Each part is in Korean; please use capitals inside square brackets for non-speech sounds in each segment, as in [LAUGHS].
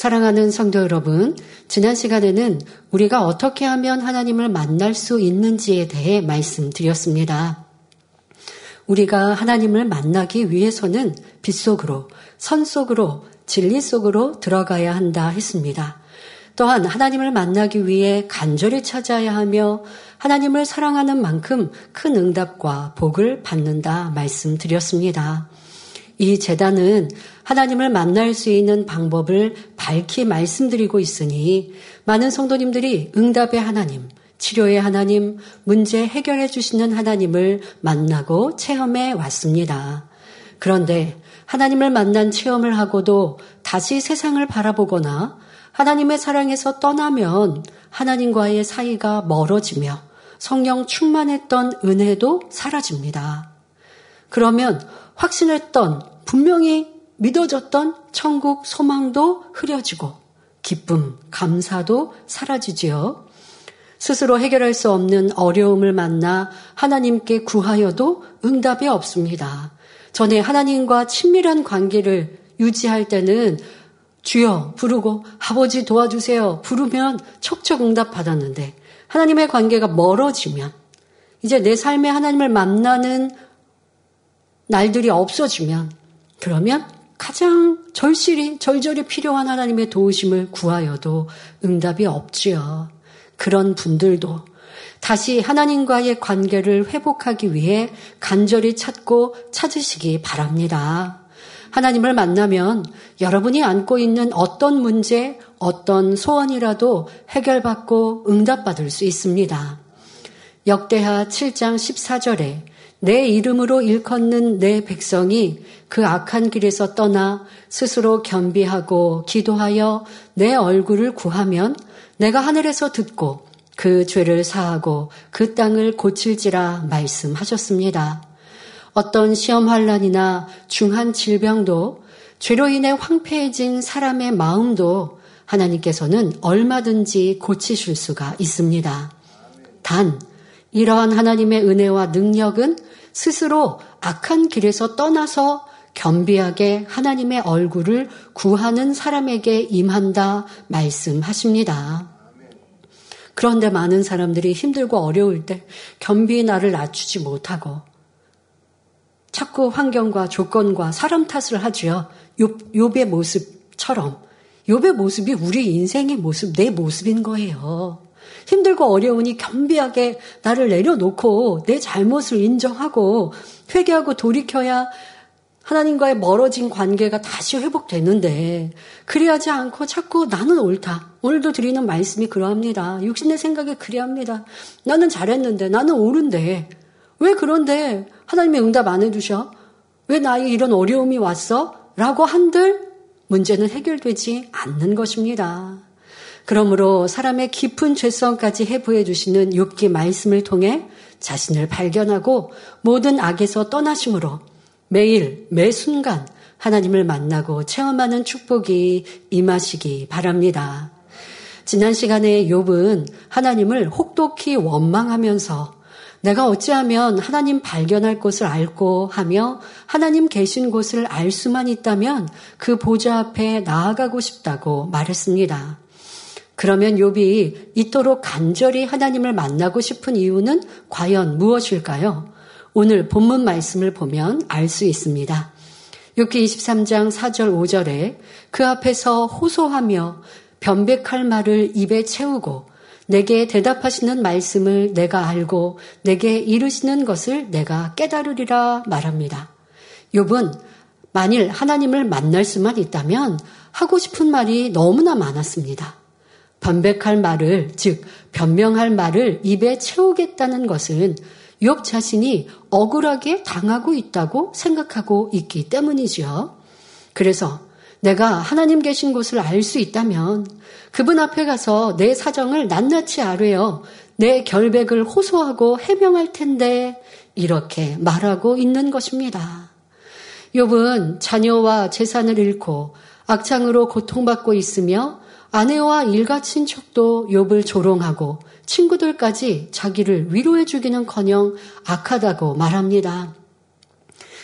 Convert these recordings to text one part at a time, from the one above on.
사랑하는 성도 여러분, 지난 시간에는 우리가 어떻게 하면 하나님을 만날 수 있는지에 대해 말씀드렸습니다. 우리가 하나님을 만나기 위해서는 빛 속으로, 선 속으로, 진리 속으로 들어가야 한다 했습니다. 또한 하나님을 만나기 위해 간절히 찾아야 하며 하나님을 사랑하는 만큼 큰 응답과 복을 받는다 말씀드렸습니다. 이 재단은 하나님을 만날 수 있는 방법을 밝히 말씀드리고 있으니 많은 성도님들이 응답의 하나님, 치료의 하나님, 문제 해결해 주시는 하나님을 만나고 체험해 왔습니다. 그런데 하나님을 만난 체험을 하고도 다시 세상을 바라보거나 하나님의 사랑에서 떠나면 하나님과의 사이가 멀어지며 성령 충만했던 은혜도 사라집니다. 그러면 확신했던 분명히 믿어졌던 천국 소망도 흐려지고 기쁨, 감사도 사라지지요. 스스로 해결할 수 없는 어려움을 만나 하나님께 구하여도 응답이 없습니다. 전에 하나님과 친밀한 관계를 유지할 때는 주여 부르고 아버지 도와주세요 부르면 척척 응답 받았는데 하나님의 관계가 멀어지면 이제 내 삶에 하나님을 만나는 날들이 없어지면 그러면 가장 절실히 절절히 필요한 하나님의 도우심을 구하여도 응답이 없지요. 그런 분들도 다시 하나님과의 관계를 회복하기 위해 간절히 찾고 찾으시기 바랍니다. 하나님을 만나면 여러분이 안고 있는 어떤 문제, 어떤 소원이라도 해결받고 응답받을 수 있습니다. 역대하 7장 14절에 내 이름으로 일컫는 내 백성이 그 악한 길에서 떠나 스스로 겸비하고 기도하여 내 얼굴을 구하면 내가 하늘에서 듣고 그 죄를 사하고 그 땅을 고칠지라 말씀하셨습니다. 어떤 시험 환란이나 중한 질병도 죄로 인해 황폐해진 사람의 마음도 하나님께서는 얼마든지 고치실 수가 있습니다. 단 이러한 하나님의 은혜와 능력은 스스로 악한 길에서 떠나서 겸비하게 하나님의 얼굴을 구하는 사람에게 임한다 말씀하십니다. 그런데 많은 사람들이 힘들고 어려울 때 겸비히 나를 낮추지 못하고 자꾸 환경과 조건과 사람 탓을 하지요. 욥의 모습처럼 욥의 모습이 우리 인생의 모습, 내 모습인 거예요. 힘들고 어려우니 겸비하게 나를 내려놓고 내 잘못을 인정하고 회개하고 돌이켜야 하나님과의 멀어진 관계가 다시 회복되는데 그리하지 않고 자꾸 나는 옳다. 오늘도 드리는 말씀이 그러합니다. 육신의 생각에 그리합니다. 나는 잘했는데 나는 옳은데 왜 그런데 하나님의 응답 안 해주셔? 왜 나에게 이런 어려움이 왔어? 라고 한들 문제는 해결되지 않는 것입니다. 그러므로 사람의 깊은 죄성까지 해부해 주시는 욥기 말씀을 통해 자신을 발견하고 모든 악에서 떠나심으로 매일 매 순간 하나님을 만나고 체험하는 축복이 임하시기 바랍니다. 지난 시간에 욥은 하나님을 혹독히 원망하면서 내가 어찌하면 하나님 발견할 곳을 알고 하며 하나님 계신 곳을 알 수만 있다면 그 보좌 앞에 나아가고 싶다고 말했습니다. 그러면 욥이 이토록 간절히 하나님을 만나고 싶은 이유는 과연 무엇일까요? 오늘 본문 말씀을 보면 알 수 있습니다. 6기 23장 4절 5절에 그 앞에서 호소하며 변백할 말을 입에 채우고 내게 대답하시는 말씀을 내가 알고 내게 이르시는 것을 내가 깨달으리라 말합니다. 욥은 만일 하나님을 만날 수만 있다면 하고 싶은 말이 너무나 많았습니다. 변백할 말을, 즉, 변명할 말을 입에 채우겠다는 것은 욥 자신이 억울하게 당하고 있다고 생각하고 있기 때문이지요. 그래서 내가 하나님 계신 곳을 알 수 있다면 그분 앞에 가서 내 사정을 낱낱이 아뢰어 내 결백을 호소하고 해명할 텐데 이렇게 말하고 있는 것입니다. 욥은 자녀와 재산을 잃고 악창으로 고통받고 있으며 아내와 일가 친척도 욥을 조롱하고 친구들까지 자기를 위로해 주기는커녕 악하다고 말합니다.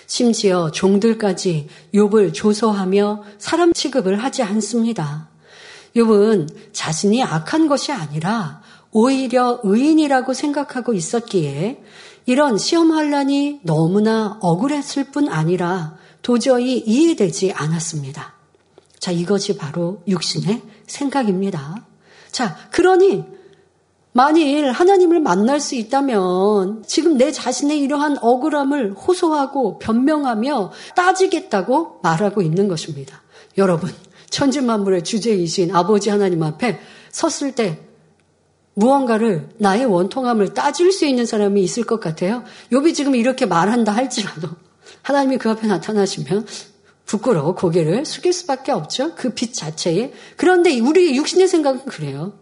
심지어 종들까지 욥을 조소하며 사람 취급을 하지 않습니다. 욥은 자신이 악한 것이 아니라 오히려 의인이라고 생각하고 있었기에 이런 시험 환란이 너무나 억울했을 뿐 아니라 도저히 이해되지 않았습니다. 자, 이것이 바로 육신의 생각입니다. 자, 그러니 만일 하나님을 만날 수 있다면 지금 내 자신의 이러한 억울함을 호소하고 변명하며 따지겠다고 말하고 있는 것입니다. 여러분, 천지만물의 주제이신 아버지 하나님 앞에 섰을 때 무언가를 나의 원통함을 따질 수 있는 사람이 있을 것 같아요. 욥이 지금 이렇게 말한다 할지라도 하나님이 그 앞에 나타나시면 부끄러워 고개를 숙일 수밖에 없죠. 그 빛 자체에. 그런데 우리 육신의 생각은 그래요.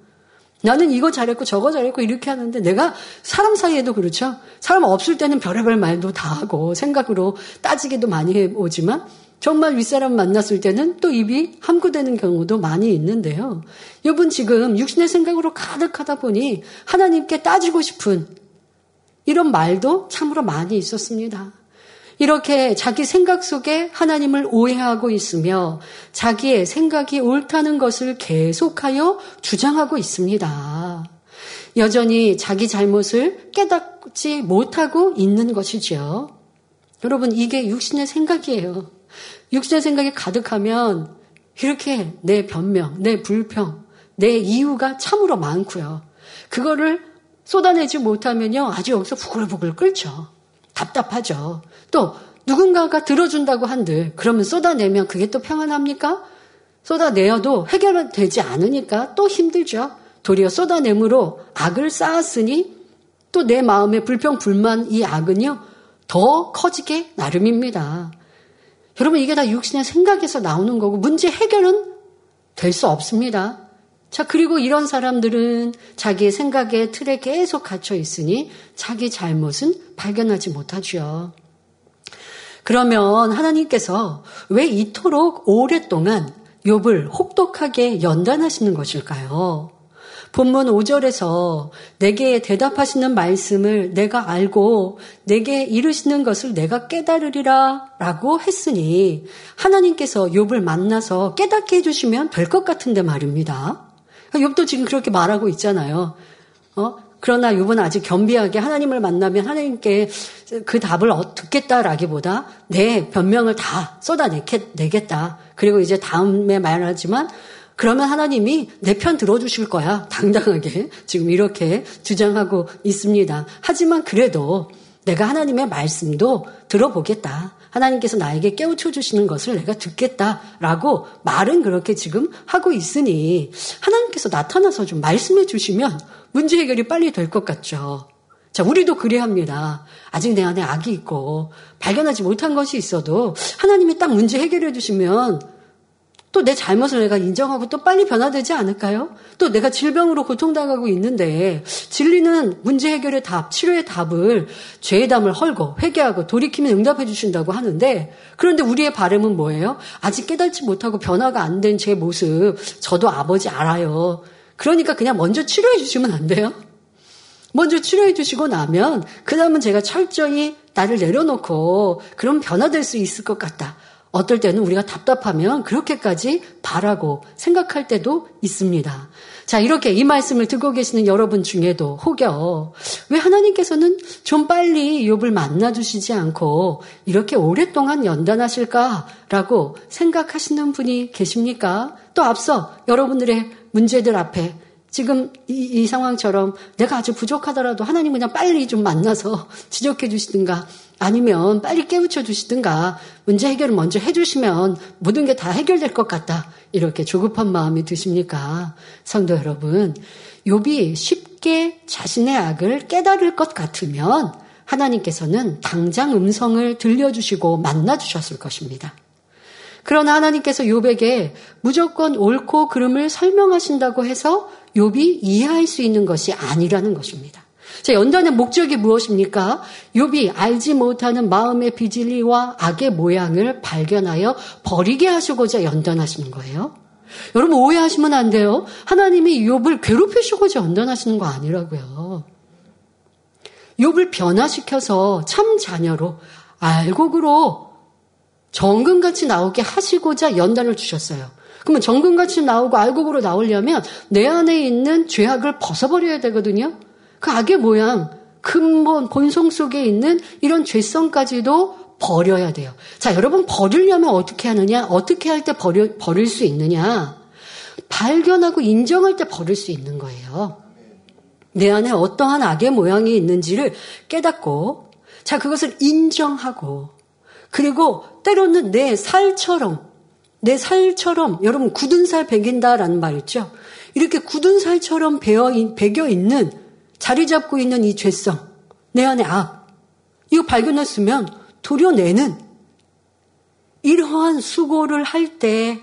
나는 이거 잘했고 저거 잘했고 이렇게 하는데 내가 사람 사이에도 그렇죠. 사람 없을 때는 별의별 말도 다 하고 생각으로 따지기도 많이 해오지만 정말 윗사람 만났을 때는 또 입이 함구되는 경우도 많이 있는데요. 여분 지금 육신의 생각으로 가득하다 보니 하나님께 따지고 싶은 이런 말도 참으로 많이 있었습니다. 이렇게 자기 생각 속에 하나님을 오해하고 있으며 자기의 생각이 옳다는 것을 계속하여 주장하고 있습니다. 여전히 자기 잘못을 깨닫지 못하고 있는 것이죠. 여러분, 이게 육신의 생각이에요. 육신의 생각이 가득하면 이렇게 내 변명, 내 불평, 내 이유가 참으로 많고요. 그거를 쏟아내지 못하면요. 아주 여기서 부글부글 끓죠. 답답하죠. 또 누군가가 들어준다고 한들 그러면 쏟아내면 그게 또 평안합니까? 쏟아내어도 해결되지 않으니까 또 힘들죠. 도리어 쏟아내므로 악을 쌓았으니 또 내 마음의 불평, 불만, 이 악은요, 더 커지게 나름입니다. 여러분, 이게 다 육신의 생각에서 나오는 거고, 문제 해결은 될 수 없습니다. 자, 그리고 이런 사람들은 자기의 생각의 틀에 계속 갇혀 있으니 자기 잘못은 발견하지 못하죠. 그러면 하나님께서 왜 이토록 오랫동안 욥을 혹독하게 연단하시는 것일까요? 본문 5절에서 내게 대답하시는 말씀을 내가 알고 내게 이르시는 것을 내가 깨달으리라 라고 했으니 하나님께서 욥을 만나서 깨닫게 해주시면 될 것 같은데 말입니다. 욥도 지금 그렇게 말하고 있잖아요. 어? 그러나 욥은 아직 겸비하게 하나님을 만나면 하나님께 그 답을 어, 듣겠다라기보다 내 변명을 다 쏟아내겠다. 그리고 이제 다음에 말하지만 그러면 하나님이 내 편 들어주실 거야. 당당하게 지금 이렇게 주장하고 있습니다. 하지만 그래도 내가 하나님의 말씀도 들어보겠다. 하나님께서 나에게 깨우쳐 주시는 것을 내가 듣겠다라고 말은 그렇게 지금 하고 있으니 하나님께서 나타나서 좀 말씀해 주시면 문제 해결이 빨리 될 것 같죠. 자, 우리도 그래야 합니다. 아직 내 안에 악이 있고 발견하지 못한 것이 있어도 하나님이 딱 문제 해결해 주시면 또 내 잘못을 내가 인정하고 또 빨리 변화되지 않을까요? 또 내가 질병으로 고통당하고 있는데 진리는 문제 해결의 답, 치료의 답을 죄의 담을 헐고 회개하고 돌이키면 응답해 주신다고 하는데 그런데 우리의 바람은 뭐예요? 아직 깨닫지 못하고 변화가 안 된 제 모습 저도 아버지 알아요. 그러니까 그냥 먼저 치료해 주시면 안 돼요? 먼저 치료해 주시고 나면 그 다음은 제가 철저히 나를 내려놓고 그럼 변화될 수 있을 것 같다. 어떨 때는 우리가 답답하면 그렇게까지 바라고 생각할 때도 있습니다. 자, 이렇게 이 말씀을 듣고 계시는 여러분 중에도 혹여 왜 하나님께서는 좀 빨리 욥을 만나 주시지 않고 이렇게 오랫동안 연단하실까라고 생각하시는 분이 계십니까? 또 앞서 여러분들의 문제들 앞에 지금 이, 이, 상황처럼 내가 아주 부족하더라도 하나님 그냥 빨리 좀 만나서 [LAUGHS] 지적해 주시든가 아니면 빨리 깨우쳐 주시든가 문제 해결을 먼저 해 주시면 모든 게 다 해결될 것 같다. 이렇게 조급한 마음이 드십니까? 성도 여러분, 욥이 쉽게 자신의 악을 깨달을 것 같으면 하나님께서는 당장 음성을 들려주시고 만나주셨을 것입니다. 그러나 하나님께서 욥에게 무조건 옳고 그름을 설명하신다고 해서 욥이 이해할 수 있는 것이 아니라는 것입니다. 자, 연단의 목적이 무엇입니까? 욥이 알지 못하는 마음의 비질리와 악의 모양을 발견하여 버리게 하시고자 연단하시는 거예요. 여러분 오해하시면 안 돼요. 하나님이 욥을 괴롭히시고자 연단하시는 거 아니라고요. 욥을 변화시켜서 참 자녀로 알곡으로 정금같이 나오게 하시고자 연단을 주셨어요. 그러면 정금같이 나오고 알곡으로 나오려면 내 안에 있는 죄악을 벗어버려야 되거든요. 그 악의 모양, 근본, 본성 속에 있는 이런 죄성까지도 버려야 돼요. 자, 여러분, 버리려면 어떻게 하느냐? 어떻게 할 때 버려, 버릴 수 있느냐? 발견하고 인정할 때 버릴 수 있는 거예요. 내 안에 어떠한 악의 모양이 있는지를 깨닫고, 자, 그것을 인정하고, 그리고 때로는 내 살처럼, 내 살처럼, 여러분, 굳은 살 베긴다라는 말 있죠? 이렇게 굳은 살처럼 배어, 배겨 있는, 자리 잡고 있는 이 죄성, 내 안에 악, 이거 발견했으면 도려 내는 이러한 수고를 할 때,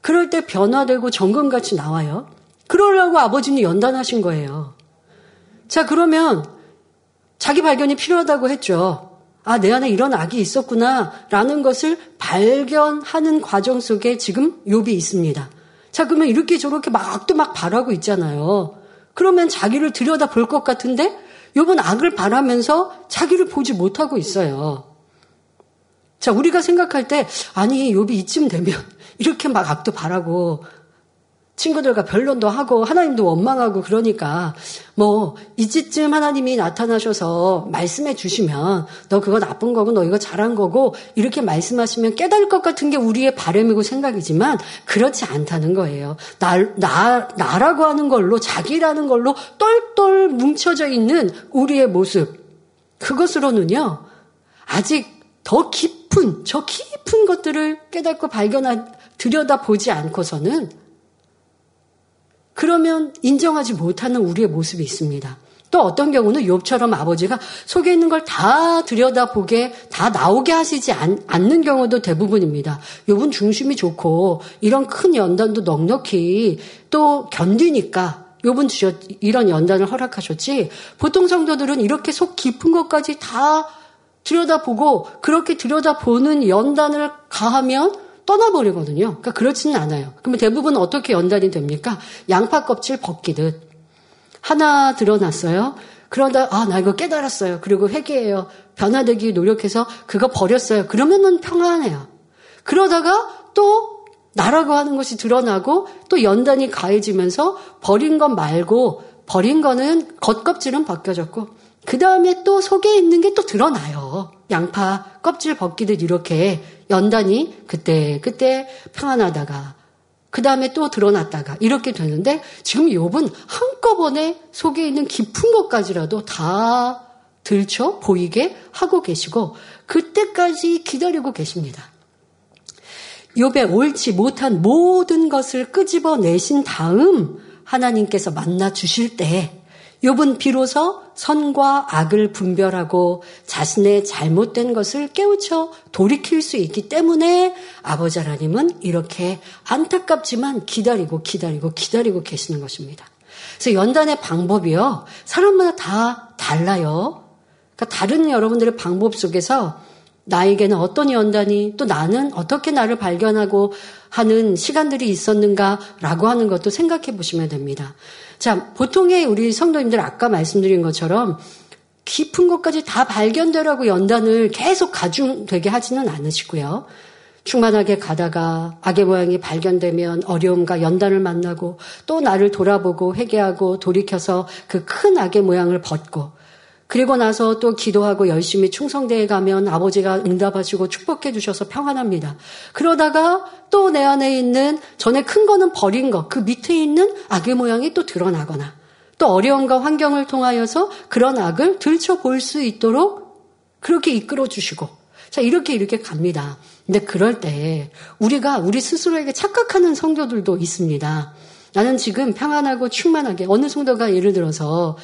그럴 때 변화되고 정금같이 나와요. 그러려고 아버지는 연단하신 거예요. 자, 그러면 자기 발견이 필요하다고 했죠. 아, 내 안에 이런 악이 있었구나. 라는 것을 발견하는 과정 속에 지금 욥이 있습니다. 자, 그러면 이렇게 저렇게 막 악도 막 바라고 있잖아요. 그러면 자기를 들여다 볼 것 같은데 욥은 악을 바라면서 자기를 보지 못하고 있어요. 자, 우리가 생각할 때 아니, 욥이 이쯤 되면 [LAUGHS] 이렇게 막 악도 바라고 친구들과 변론도 하고 하나님도 원망하고 그러니까 뭐 이쯤 하나님이 나타나셔서 말씀해 주시면 너 그거 나쁜 거고 너 이거 잘한 거고 이렇게 말씀하시면 깨달을 것 같은 게 우리의 바램이고 생각이지만 그렇지 않다는 거예요. 나, 나, 나라고 하는 걸로 자기라는 걸로 똘똘 뭉쳐져 있는 우리의 모습 그것으로는요 아직 더 깊은 저 깊은 것들을 깨닫고 발견하 들여다 보지 않고서는 그러면 인정하지 못하는 우리의 모습이 있습니다. 또 어떤 경우는 욥처럼 아버지가 속에 있는 걸 다 들여다보게 다 나오게 하시지 않, 는 경우도 대부분입니다. 욥은 중심이 좋고 이런 큰 연단도 넉넉히 또 견디니까 욥은 주셨 이런 연단을 허락하셨지 보통 성도들은 이렇게 속 깊은 것까지 다 들여다보고 그렇게 들여다보는 연단을 가하면 떠나버리거든요. 그러니까 그렇지는 않아요. 그러면 대부분 어떻게 연단이 됩니까? 양파 껍질 벗기듯. 하나 드러났어요. 그러다, 아, 나 이거 깨달았어요. 그리고 회개해요. 변화되기 노력해서 그거 버렸어요. 그러면은 평안해요. 그러다가 또 나라고 하는 것이 드러나고 또 연단이 가해지면서 버린 것 말고 버린 거는 겉껍질은 벗겨졌고 그 다음에 또 속에 있는 게 또 드러나요. 양파 껍질 벗기듯 이렇게 연단이 그때 그때 평안하다가 그 다음에 또 드러났다가 이렇게 되는데 지금 욥은 한꺼번에 속에 있는 깊은 것까지라도 다 들춰 보이게 하고 계시고 그때까지 기다리고 계십니다. 욥의 옳지 못한 모든 것을 끄집어 내신 다음 하나님께서 만나 주실 때 욥은 비로소 선과 악을 분별하고 자신의 잘못된 것을 깨우쳐 돌이킬 수 있기 때문에 아버지 하나님은 이렇게 안타깝지만 기다리고 기다리고 기다리고 계시는 것입니다. 그래서 연단의 방법이요. 사람마다 다 달라요. 그러니까 다른 여러분들의 방법 속에서 나에게는 어떤 연단이 또 나는 어떻게 나를 발견하고 하는 시간들이 있었는가라고 하는 것도 생각해 보시면 됩니다. 자, 보통의 우리 성도님들 아까 말씀드린 것처럼 깊은 것까지 다 발견되라고 연단을 계속 가중되게 하지는 않으시고요. 충만하게 가다가 악의 모양이 발견되면 어려움과 연단을 만나고 또 나를 돌아보고 회개하고 돌이켜서 그 큰 악의 모양을 벗고 그리고 나서 또 기도하고 열심히 충성대에 가면 아버지가 응답하시고 축복해 주셔서 평안합니다. 그러다가 또 내 안에 있는 전에 큰 거는 버린 것, 그 밑에 있는 악의 모양이 또 드러나거나 또 어려움과 환경을 통하여서 그런 악을 들춰 볼 수 있도록 그렇게 이끌어 주시고 자, 이렇게 이렇게 갑니다. 근데 그럴 때 우리가 우리 스스로에게 착각하는 성도들도 있습니다. 나는 지금 평안하고 충만하게 어느 성도가 예를 들어서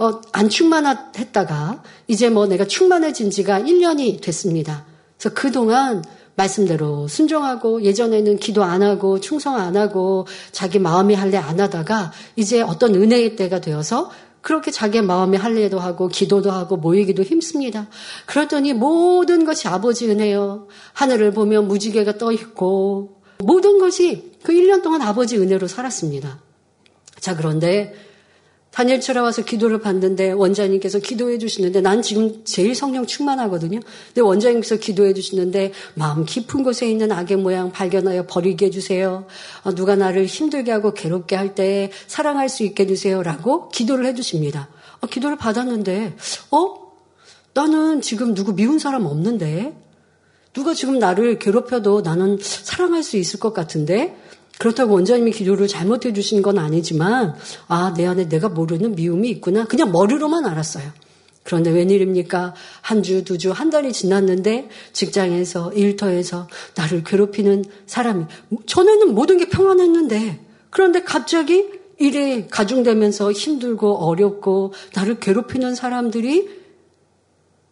어, 안 충만했다가 이제 뭐 내가 충만해진 지가 1년이 됐습니다. 그래서 그동안 말씀대로 순종하고 예전에는 기도 안 하고 충성 안 하고 자기 마음이 할래 안 하다가 이제 어떤 은혜의 때가 되어서 그렇게 자기 마음이 할례도 하고 기도도 하고 모이기도 힘씁니다. 그러더니 모든 것이 아버지 은혜요. 하늘을 보면 무지개가 떠 있고 모든 것이 그 1년 동안 아버지 은혜로 살았습니다. 자, 그런데 다니엘철에 와서 기도를 받는데 원장님께서 기도해 주시는데 난 지금 제일 성령 충만하거든요. 근데 원장님께서 기도해 주시는데 마음 깊은 곳에 있는 악의 모양 발견하여 버리게 해주세요. 어, 누가 나를 힘들게 하고 괴롭게 할 때 사랑할 수 있게 해주세요라고 기도를 해 주십니다. 어, 기도를 받았는데 어? 나는 지금 누구 미운 사람 없는데 누가 지금 나를 괴롭혀도 나는 사랑할 수 있을 것 같은데 그렇다고 원장님이 기도를 잘못해 주신 건 아니지만 아, 내 안에 내가 모르는 미움이 있구나. 그냥 머리로만 알았어요. 그런데 웬일입니까? 한 주, 두 주, 한 달이 지났는데 직장에서, 일터에서 나를 괴롭히는 사람이, 전에는 모든 게 평안했는데, 그런데 갑자기 일이 가중되면서 힘들고 어렵고 나를 괴롭히는 사람들이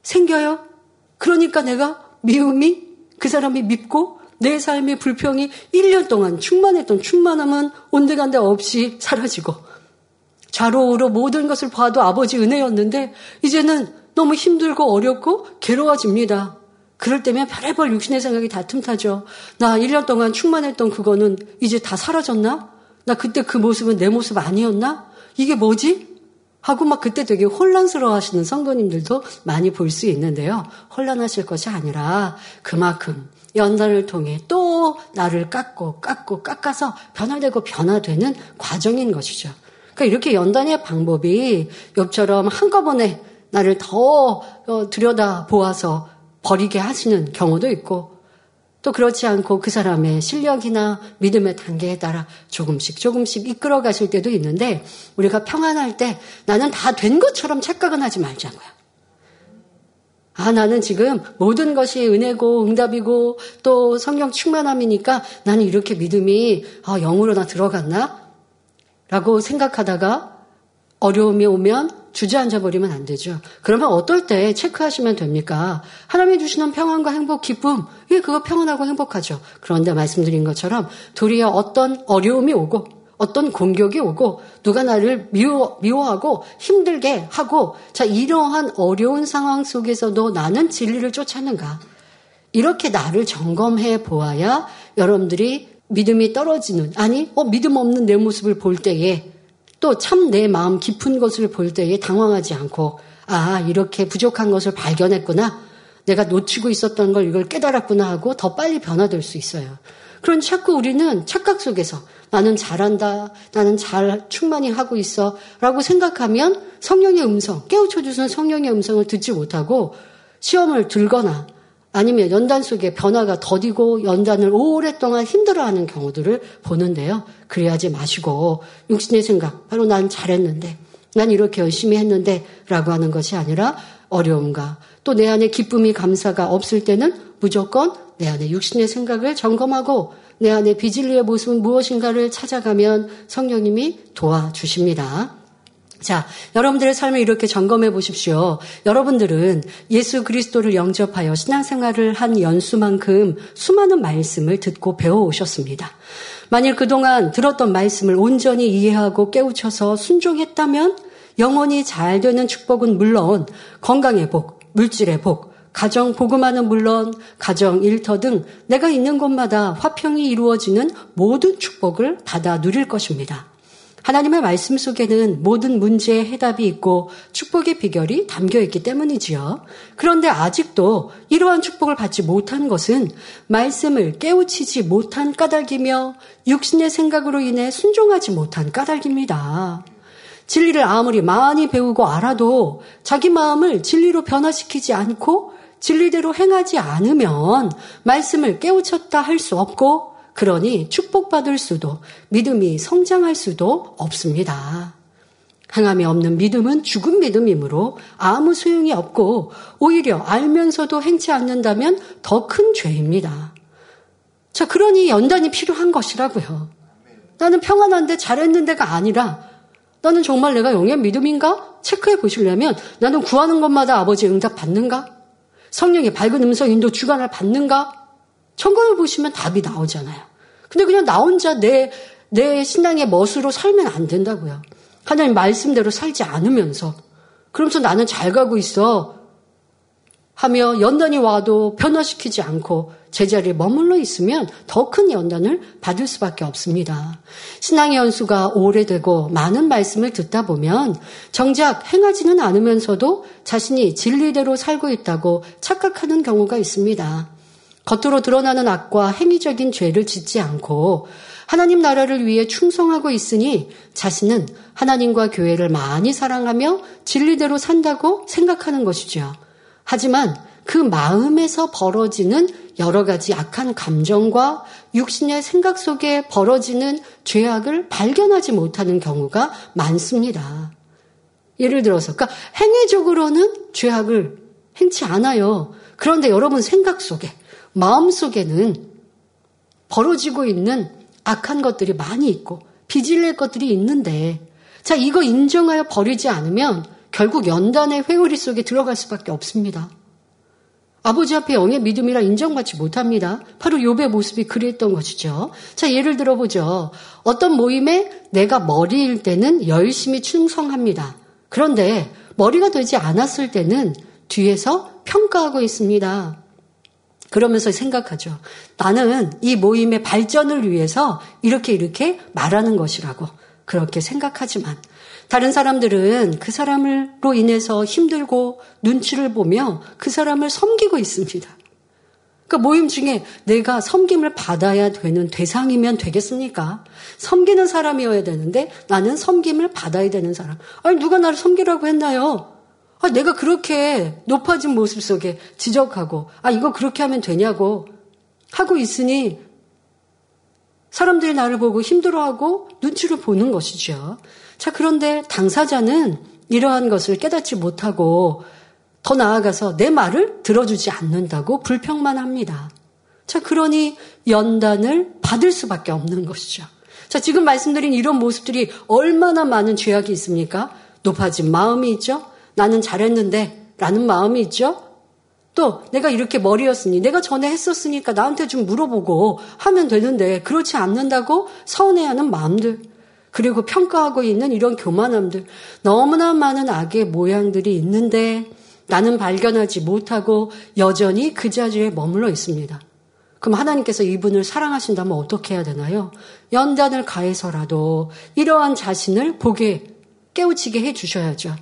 생겨요. 그러니까 내가 미움이 그 사람이 밉고 내 삶의 불평이 1년 동안 충만했던 충만함은 온데간데 없이 사라지고 좌로우로 모든 것을 봐도 아버지 은혜였는데 이제는 너무 힘들고 어렵고 괴로워집니다. 그럴 때면 별의별 육신의 생각이 다 틈타죠. 나 1년 동안 충만했던 그거는 이제 다 사라졌나? 나 그때 그 모습은 내 모습 아니었나? 이게 뭐지? 하고 막 그때 되게 혼란스러워 하시는 성도님들도 많이 볼 수 있는데요. 혼란하실 것이 아니라 그만큼 연단을 통해 또 나를 깎고 깎고 깎아서 변화되고 변화되는 과정인 것이죠. 그러니까 이렇게 연단의 방법이 엽처럼 한꺼번에 나를 더 어, 들여다 보아서 버리게 하시는 경우도 있고 또 그렇지 않고 그 사람의 실력이나 믿음의 단계에 따라 조금씩 조금씩 이끌어 가실 때도 있는데 우리가 평안할 때 나는 다 된 것처럼 착각은 하지 말자고요. 아, 나는 지금 모든 것이 은혜고 응답이고 또 성령 충만함이니까 나는 이렇게 믿음이 아, 영으로 나 들어갔나? 라고 생각하다가 어려움이 오면 주저앉아 버리면 안 되죠. 그러면 어떨 때 체크하시면 됩니까? 하나님이 주시는 평안과 행복, 기쁨, 예, 그거 평안하고 행복하죠. 그런데 말씀드린 것처럼 도리어 어떤 어려움이 오고 어떤 공격이 오고 누가 나를 미워, 미워하고 힘들게 하고 자 이러한 어려운 상황 속에서도 나는 진리를 쫓았는가 이렇게 나를 점검해 보아야 여러분들이 믿음이 떨어지는 아니 어 믿음 없는 내 모습을 볼 때에 또 참 내 마음 깊은 것을 볼 때에 당황하지 않고 아 이렇게 부족한 것을 발견했구나 내가 놓치고 있었던 걸 이걸 깨달았구나 하고 더 빨리 변화될 수 있어요. 그런 자꾸 우리는 착각 속에서 나는 잘한다, 나는 잘 충만히 하고 있어 라고 생각하면 성령의 음성, 깨우쳐 주는 성령의 음성을 듣지 못하고 시험을 들거나 아니면 연단 속에 변화가 더디고 연단을 오랫동안 힘들어하는 경우들을 보는데요. 그래야지 마시고 육신의 생각, 바로 난 잘했는데, 난 이렇게 열심히 했는데 라고 하는 것이 아니라 어려움과 또 내 안에 기쁨이 감사가 없을 때는 무조건 내 안에 육신의 생각을 점검하고 내 안에 비진리의 모습은 무엇인가를 찾아가면 성령님이 도와주십니다. 자, 여러분들의 삶을 이렇게 점검해 보십시오. 여러분들은 예수 그리스도를 영접하여 신앙생활을 한 연수만큼 수많은 말씀을 듣고 배워 오셨습니다. 만일 그동안 들었던 말씀을 온전히 이해하고 깨우쳐서 순종했다면 영원히 잘 되는 축복은 물론 건강의 복, 물질의 복, 가정 복음화는 물론 가정 일터 등 내가 있는 곳마다 화평이 이루어지는 모든 축복을 받아 누릴 것입니다. 하나님의 말씀 속에는 모든 문제의 해답이 있고 축복의 비결이 담겨 있기 때문이지요. 그런데 아직도 이러한 축복을 받지 못한 것은 말씀을 깨우치지 못한 까닭이며 육신의 생각으로 인해 순종하지 못한 까닭입니다. 진리를 아무리 많이 배우고 알아도 자기 마음을 진리로 변화시키지 않고 진리대로 행하지 않으면 말씀을 깨우쳤다 할 수 없고 그러니 축복받을 수도 믿음이 성장할 수도 없습니다. 항함이 없는 믿음은 죽은 믿음이므로 아무 소용이 없고 오히려 알면서도 행치 않는다면 더 큰 죄입니다. 자, 그러니 연단이 필요한 것이라고요. 나는 평안한데 잘했는데가 아니라 나는 정말 내가 영의 믿음인가? 체크해 보시려면 나는 구하는 것마다 아버지 응답 받는가? 성령의 밝은 음성 인도 주관을 받는가? 점검해 보시면 답이 나오잖아요. 근데 그냥 나 혼자 내, 내 신앙의 멋으로 살면 안 된다고요. 하나님 말씀대로 살지 않으면서. 그러면서 나는 잘 가고 있어. 하며 연단이 와도 변화시키지 않고 제자리에 머물러 있으면 더 큰 연단을 받을 수밖에 없습니다. 신앙의 연수가 오래되고 많은 말씀을 듣다 보면 정작 행하지는 않으면서도 자신이 진리대로 살고 있다고 착각하는 경우가 있습니다. 겉으로 드러나는 악과 행위적인 죄를 짓지 않고 하나님 나라를 위해 충성하고 있으니 자신은 하나님과 교회를 많이 사랑하며 진리대로 산다고 생각하는 것이죠. 하지만 그 마음에서 벌어지는 여러 가지 악한 감정과 육신의 생각 속에 벌어지는 죄악을 발견하지 못하는 경우가 많습니다. 예를 들어서, 그러니까 행위적으로는 죄악을 행치 않아요. 그런데 여러분 생각 속에, 마음 속에는 벌어지고 있는 악한 것들이 많이 있고 빚을 낼 것들이 있는데 자 이거 인정하여 버리지 않으면 결국 연단의 회오리 속에 들어갈 수밖에 없습니다. 아버지 앞에 영의 믿음이라 인정받지 못합니다. 바로 욥의 모습이 그랬던 것이죠. 자, 예를 들어보죠. 어떤 모임에 내가 머리일 때는 열심히 충성합니다. 그런데 머리가 되지 않았을 때는 뒤에서 평가하고 있습니다. 그러면서 생각하죠. 나는 이 모임의 발전을 위해서 이렇게 이렇게 말하는 것이라고 그렇게 생각하지만 다른 사람들은 그 사람으로 인해서 힘들고 눈치를 보며 그 사람을 섬기고 있습니다. 그러니까 모임 중에 내가 섬김을 받아야 되는 대상이면 되겠습니까? 섬기는 사람이어야 되는데 나는 섬김을 받아야 되는 사람. 아니 누가 나를 섬기라고 했나요? 아, 내가 그렇게 높아진 모습 속에 지적하고, 아, 이거 그렇게 하면 되냐고 하고 있으니 사람들이 나를 보고 힘들어하고 눈치를 보는 것이죠. 자, 그런데 당사자는 이러한 것을 깨닫지 못하고 더 나아가서 내 말을 들어주지 않는다고 불평만 합니다. 자, 그러니 연단을 받을 수밖에 없는 것이죠. 자, 지금 말씀드린 이런 모습들이 얼마나 많은 죄악이 있습니까? 높아진 마음이 있죠? 나는 잘했는데 라는 마음이 있죠. 또 내가 이렇게 머리였으니 내가 전에 했었으니까 나한테 좀 물어보고 하면 되는데 그렇지 않는다고 서운해하는 마음들 그리고 평가하고 있는 이런 교만함들 너무나 많은 악의 모양들이 있는데 나는 발견하지 못하고 여전히 그 자리에 머물러 있습니다. 그럼 하나님께서 이분을 사랑하신다면 어떻게 해야 되나요? 연단을 가해서라도 이러한 자신을 보게 깨우치게 해 주셔야죠.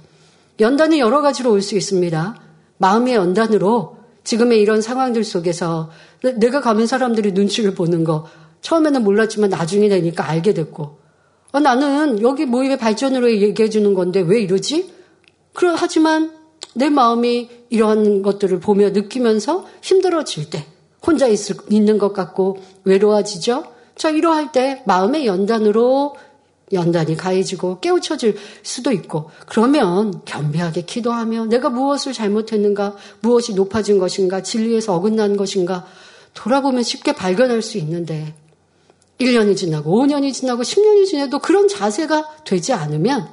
연단은 여러 가지로 올 수 있습니다. 마음의 연단으로 지금의 이런 상황들 속에서 내가 가면 사람들이 눈치를 보는 거 처음에는 몰랐지만 나중에 되니까 알게 됐고 아, 나는 여기 모임의 발전으로 얘기해 주는 건데 왜 이러지? 그러 하지만 내 마음이 이러한 것들을 보며 느끼면서 힘들어질 때 혼자 있을, 있는 것 같고 외로워지죠? 자, 이러할 때 마음의 연단으로 연단이 가해지고 깨우쳐질 수도 있고 그러면 겸비하게 기도하며 내가 무엇을 잘못했는가 무엇이 높아진 것인가 진리에서 어긋난 것인가 돌아보면 쉽게 발견할 수 있는데 1년이 지나고 5년이 지나고 10년이 지나도 그런 자세가 되지 않으면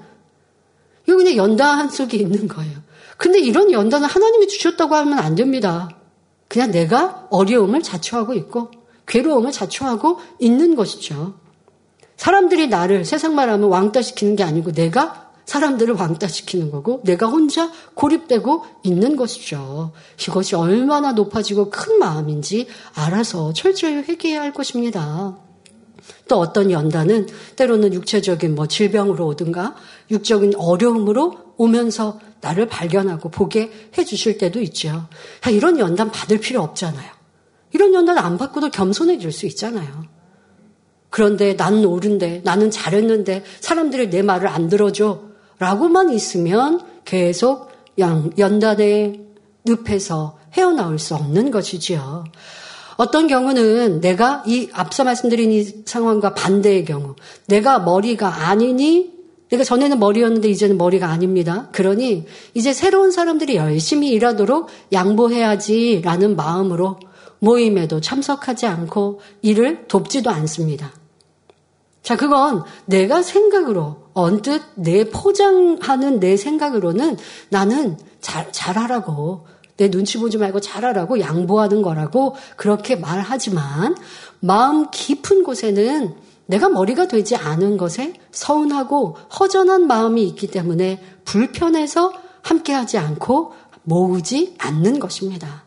이거 그냥 연단 속에 있는 거예요. 근데 이런 연단을 하나님이 주셨다고 하면 안 됩니다. 그냥 내가 어려움을 자초하고 있고 괴로움을 자초하고 있는 것이죠. 사람들이 나를 세상 말하면 왕따시키는 게 아니고 내가 사람들을 왕따시키는 거고 내가 혼자 고립되고 있는 것이죠. 이것이 얼마나 높아지고 큰 마음인지 알아서 철저히 회개해야 할 것입니다. 또 어떤 연단은 때로는 육체적인 뭐 질병으로 오든가 육적인 어려움으로 오면서 나를 발견하고 보게 해 주실 때도 있죠. 이런 연단 받을 필요 없잖아요. 이런 연단 안 받고도 겸손해질 수 있잖아요. 그런데 나는 옳은데, 나는 잘했는데, 사람들이 내 말을 안 들어줘. 라고만 있으면 계속 연단의 늪에서 헤어나올 수 없는 것이지요. 어떤 경우는 내가 이 앞서 말씀드린 이 상황과 반대의 경우, 내가 머리가 아니니, 내가 전에는 머리였는데 이제는 머리가 아닙니다. 그러니 이제 새로운 사람들이 열심히 일하도록 양보해야지라는 마음으로 모임에도 참석하지 않고 일을 돕지도 않습니다. 자, 그건 내가 생각으로, 언뜻 내 포장하는 내 생각으로는 나는 잘, 잘하라고, 내 눈치 보지 말고 잘하라고 양보하는 거라고 그렇게 말하지만 마음 깊은 곳에는 내가 머리가 되지 않은 것에 서운하고 허전한 마음이 있기 때문에 불편해서 함께하지 않고 모으지 않는 것입니다.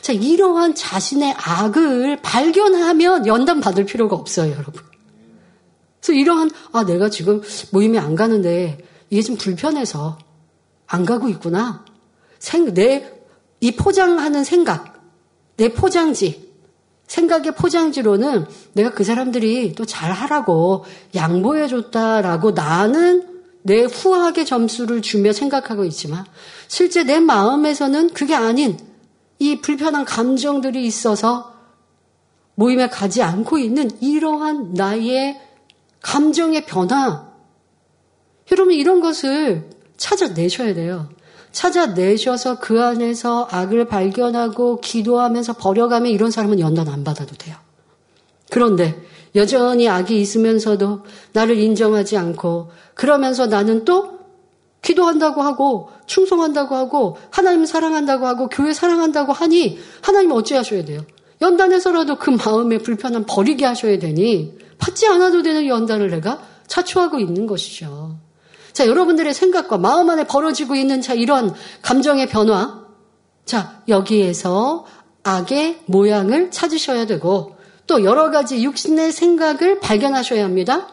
자, 이러한 자신의 악을 발견하면 연단 받을 필요가 없어요, 여러분. 그래서 이러한, 아, 내가 지금 모임에 안 가는데 이게 좀 불편해서 안 가고 있구나. 생, 내, 이 포장하는 생각, 내 포장지, 생각의 포장지로는 내가 그 사람들이 또 잘하라고 양보해줬다라고 나는 내 후하게 점수를 주며 생각하고 있지만 실제 내 마음에서는 그게 아닌 이 불편한 감정들이 있어서 모임에 가지 않고 있는 이러한 나의 감정의 변화. 여러분 이런 것을 찾아내셔야 돼요. 찾아내셔서 그 안에서 악을 발견하고 기도하면서 버려가면 이런 사람은 연단 안 받아도 돼요. 그런데 여전히 악이 있으면서도 나를 인정하지 않고 그러면서 나는 또 기도한다고 하고 충성한다고 하고 하나님 사랑한다고 하고 교회 사랑한다고 하니 하나님 어찌 하셔야 돼요? 연단에서라도 그 마음의 불편함 버리게 하셔야 되니 받지 않아도 되는 연단을 내가 자초하고 있는 것이죠. 자, 여러분들의 생각과 마음 안에 벌어지고 있는 자, 이런 감정의 변화. 자, 여기에서 악의 모양을 찾으셔야 되고 또 여러 가지 육신의 생각을 발견하셔야 합니다.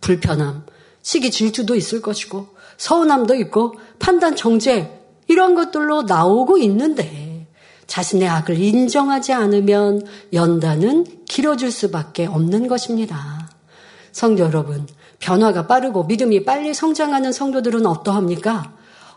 불편함, 시기 질투도 있을 것이고 서운함도 있고 판단 정죄 이런 것들로 나오고 있는데 자신의 악을 인정하지 않으면 연단은 길어질 수밖에 없는 것입니다. 성도 여러분, 변화가 빠르고 믿음이 빨리 성장하는 성도들은 어떠합니까?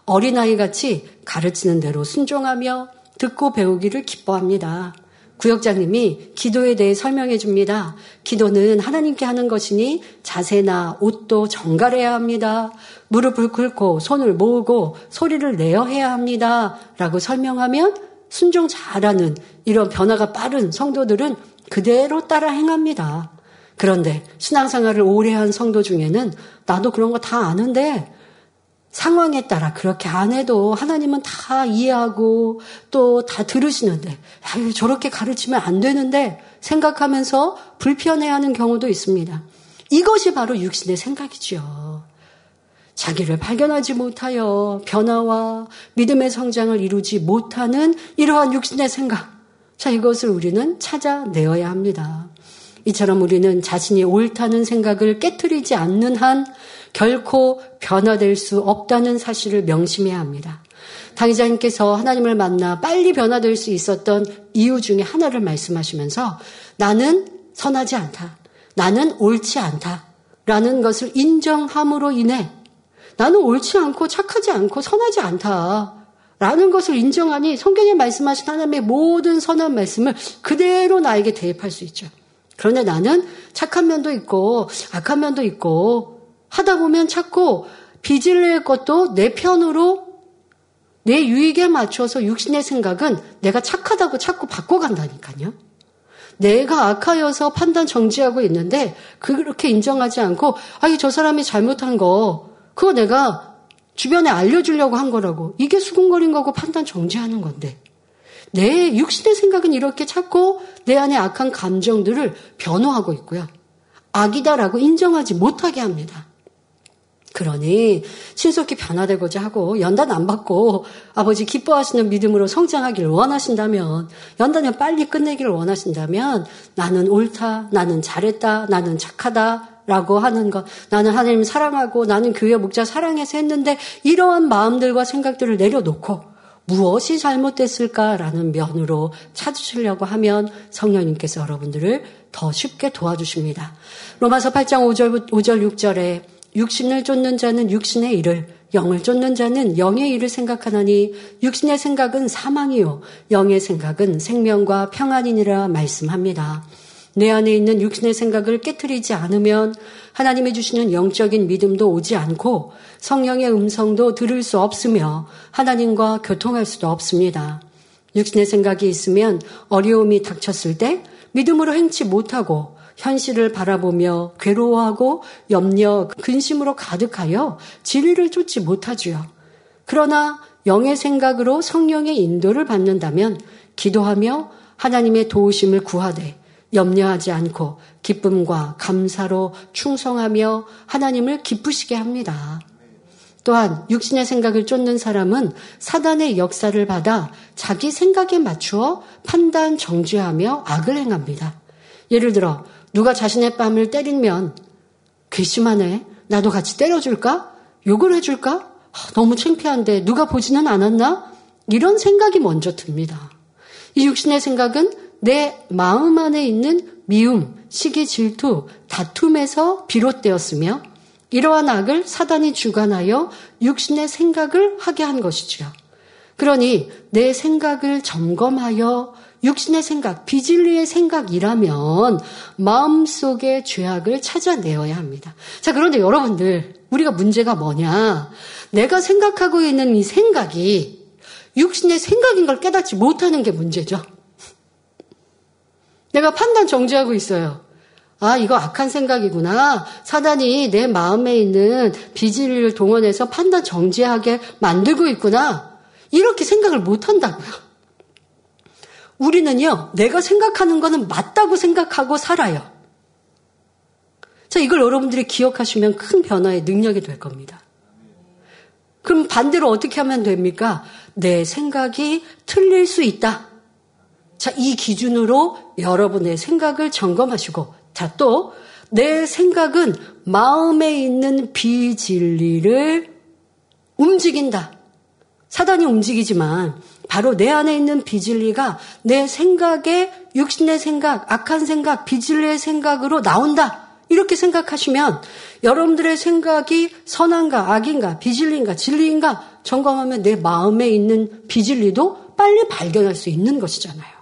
어린아이 같이 가르치는 대로 순종하며 듣고 배우기를 기뻐합니다. 구역장님이 기도에 대해 설명해 줍니다. 기도는 하나님께 하는 것이니 자세나 옷도 정갈해야 합니다. 무릎을 꿇고 손을 모으고 소리를 내어 해야 합니다. 라고 설명하면 순종 잘하는 이런 변화가 빠른 성도들은 그대로 따라 행합니다. 그런데 신앙생활을 오래 한 성도 중에는 나도 그런 거 다 아는데 상황에 따라 그렇게 안 해도 하나님은 다 이해하고 또 다 들으시는데 저렇게 가르치면 안 되는데 생각하면서 불편해하는 경우도 있습니다. 이것이 바로 육신의 생각이지요. 자기를 발견하지 못하여 변화와 믿음의 성장을 이루지 못하는 이러한 육신의 생각. 자, 이것을 우리는 찾아내어야 합니다. 이처럼 우리는 자신이 옳다는 생각을 깨뜨리지 않는 한 결코 변화될 수 없다는 사실을 명심해야 합니다. 당의자님께서 하나님을 만나 빨리 변화될 수 있었던 이유 중에 하나를 말씀하시면서 나는 선하지 않다. 나는 옳지 않다. 라는 것을 인정함으로 인해 나는 옳지 않고 착하지 않고 선하지 않다. 라는 것을 인정하니 성경에 말씀하신 하나님의 모든 선한 말씀을 그대로 나에게 대입할 수 있죠. 그런데 나는? 착한 면도 있고 악한 면도 있고 하다 보면 자꾸 빚을 낼 것도 내 편으로 내 유익에 맞춰서 육신의 생각은 내가 착하다고 자꾸 바꿔간다니까요. 내가 악하여서 판단 정지하고 있는데 그렇게 인정하지 않고 아이 저 사람이 잘못한 거 그거 내가 주변에 알려주려고 한 거라고. 이게 수군거린 거고 판단 정지하는 건데 내 육신의 생각은 이렇게 찾고 내 안에 악한 감정들을 변호하고 있고요. 악이다라고 인정하지 못하게 합니다. 그러니 신속히 변화되고자 하고 연단 안 받고 아버지 기뻐하시는 믿음으로 성장하기를 원하신다면 연단을 빨리 끝내기를 원하신다면 나는 옳다, 나는 잘했다, 나는 착하다, 라고 하는 것. 나는 하나님 사랑하고 나는 교회 목자 사랑해서 했는데 이러한 마음들과 생각들을 내려놓고 무엇이 잘못됐을까라는 면으로 찾으시려고 하면 성령님께서 여러분들을 더 쉽게 도와주십니다. 로마서 8장 5절, 5절 6절에 육신을 쫓는 자는 육신의 일을 영을 쫓는 자는 영의 일을 생각하나니 육신의 생각은 사망이요 영의 생각은 생명과 평안이니라 말씀합니다. 내 안에 있는 육신의 생각을 깨뜨리지 않으면 하나님이 주시는 영적인 믿음도 오지 않고 성령의 음성도 들을 수 없으며 하나님과 교통할 수도 없습니다. 육신의 생각이 있으면 어려움이 닥쳤을 때 믿음으로 행치 못하고 현실을 바라보며 괴로워하고 염려, 근심으로 가득하여 진리를 쫓지 못하지요. 그러나 영의 생각으로 성령의 인도를 받는다면 기도하며 하나님의 도우심을 구하되 염려하지 않고 기쁨과 감사로 충성하며 하나님을 기쁘시게 합니다. 또한 육신의 생각을 쫓는 사람은 사단의 역사를 받아 자기 생각에 맞추어 판단 정죄하며 악을 행합니다. 예를 들어 누가 자신의 뺨을 때리면 괘씸하네. 나도 같이 때려줄까? 욕을 해줄까? 너무 창피한데 누가 보지는 않았나? 이런 생각이 먼저 듭니다. 이 육신의 생각은 내 마음 안에 있는 미움, 시기, 질투, 다툼에서 비롯되었으며 이러한 악을 사단이 주관하여 육신의 생각을 하게 한 것이지요. 그러니 내 생각을 점검하여 육신의 생각, 비진리의 생각이라면 마음속의 죄악을 찾아내어야 합니다. 자, 그런데 여러분들, 우리가 문제가 뭐냐? 내가 생각하고 있는 이 생각이 육신의 생각인 걸 깨닫지 못하는 게 문제죠. 내가 판단 정지하고 있어요. 아, 이거 악한 생각이구나. 사단이 내 마음에 있는 비질을 동원해서 판단 정지하게 만들고 있구나. 이렇게 생각을 못 한다고요. 우리는요, 내가 생각하는 거는 맞다고 생각하고 살아요. 자, 이걸 여러분들이 기억하시면 큰 변화의 능력이 될 겁니다. 그럼 반대로 어떻게 하면 됩니까? 내 생각이 틀릴 수 있다. 자, 이 기준으로 여러분의 생각을 점검하시고, 자, 또, 내 생각은 마음에 있는 비진리를 움직인다. 사단이 움직이지만, 바로 내 안에 있는 비진리가 내 생각에 육신의 생각, 악한 생각, 비진리의 생각으로 나온다. 이렇게 생각하시면 여러분들의 생각이 선한가, 악인가, 비진리인가, 진리인가 점검하면 내 마음에 있는 비진리도 빨리 발견할 수 있는 것이잖아요.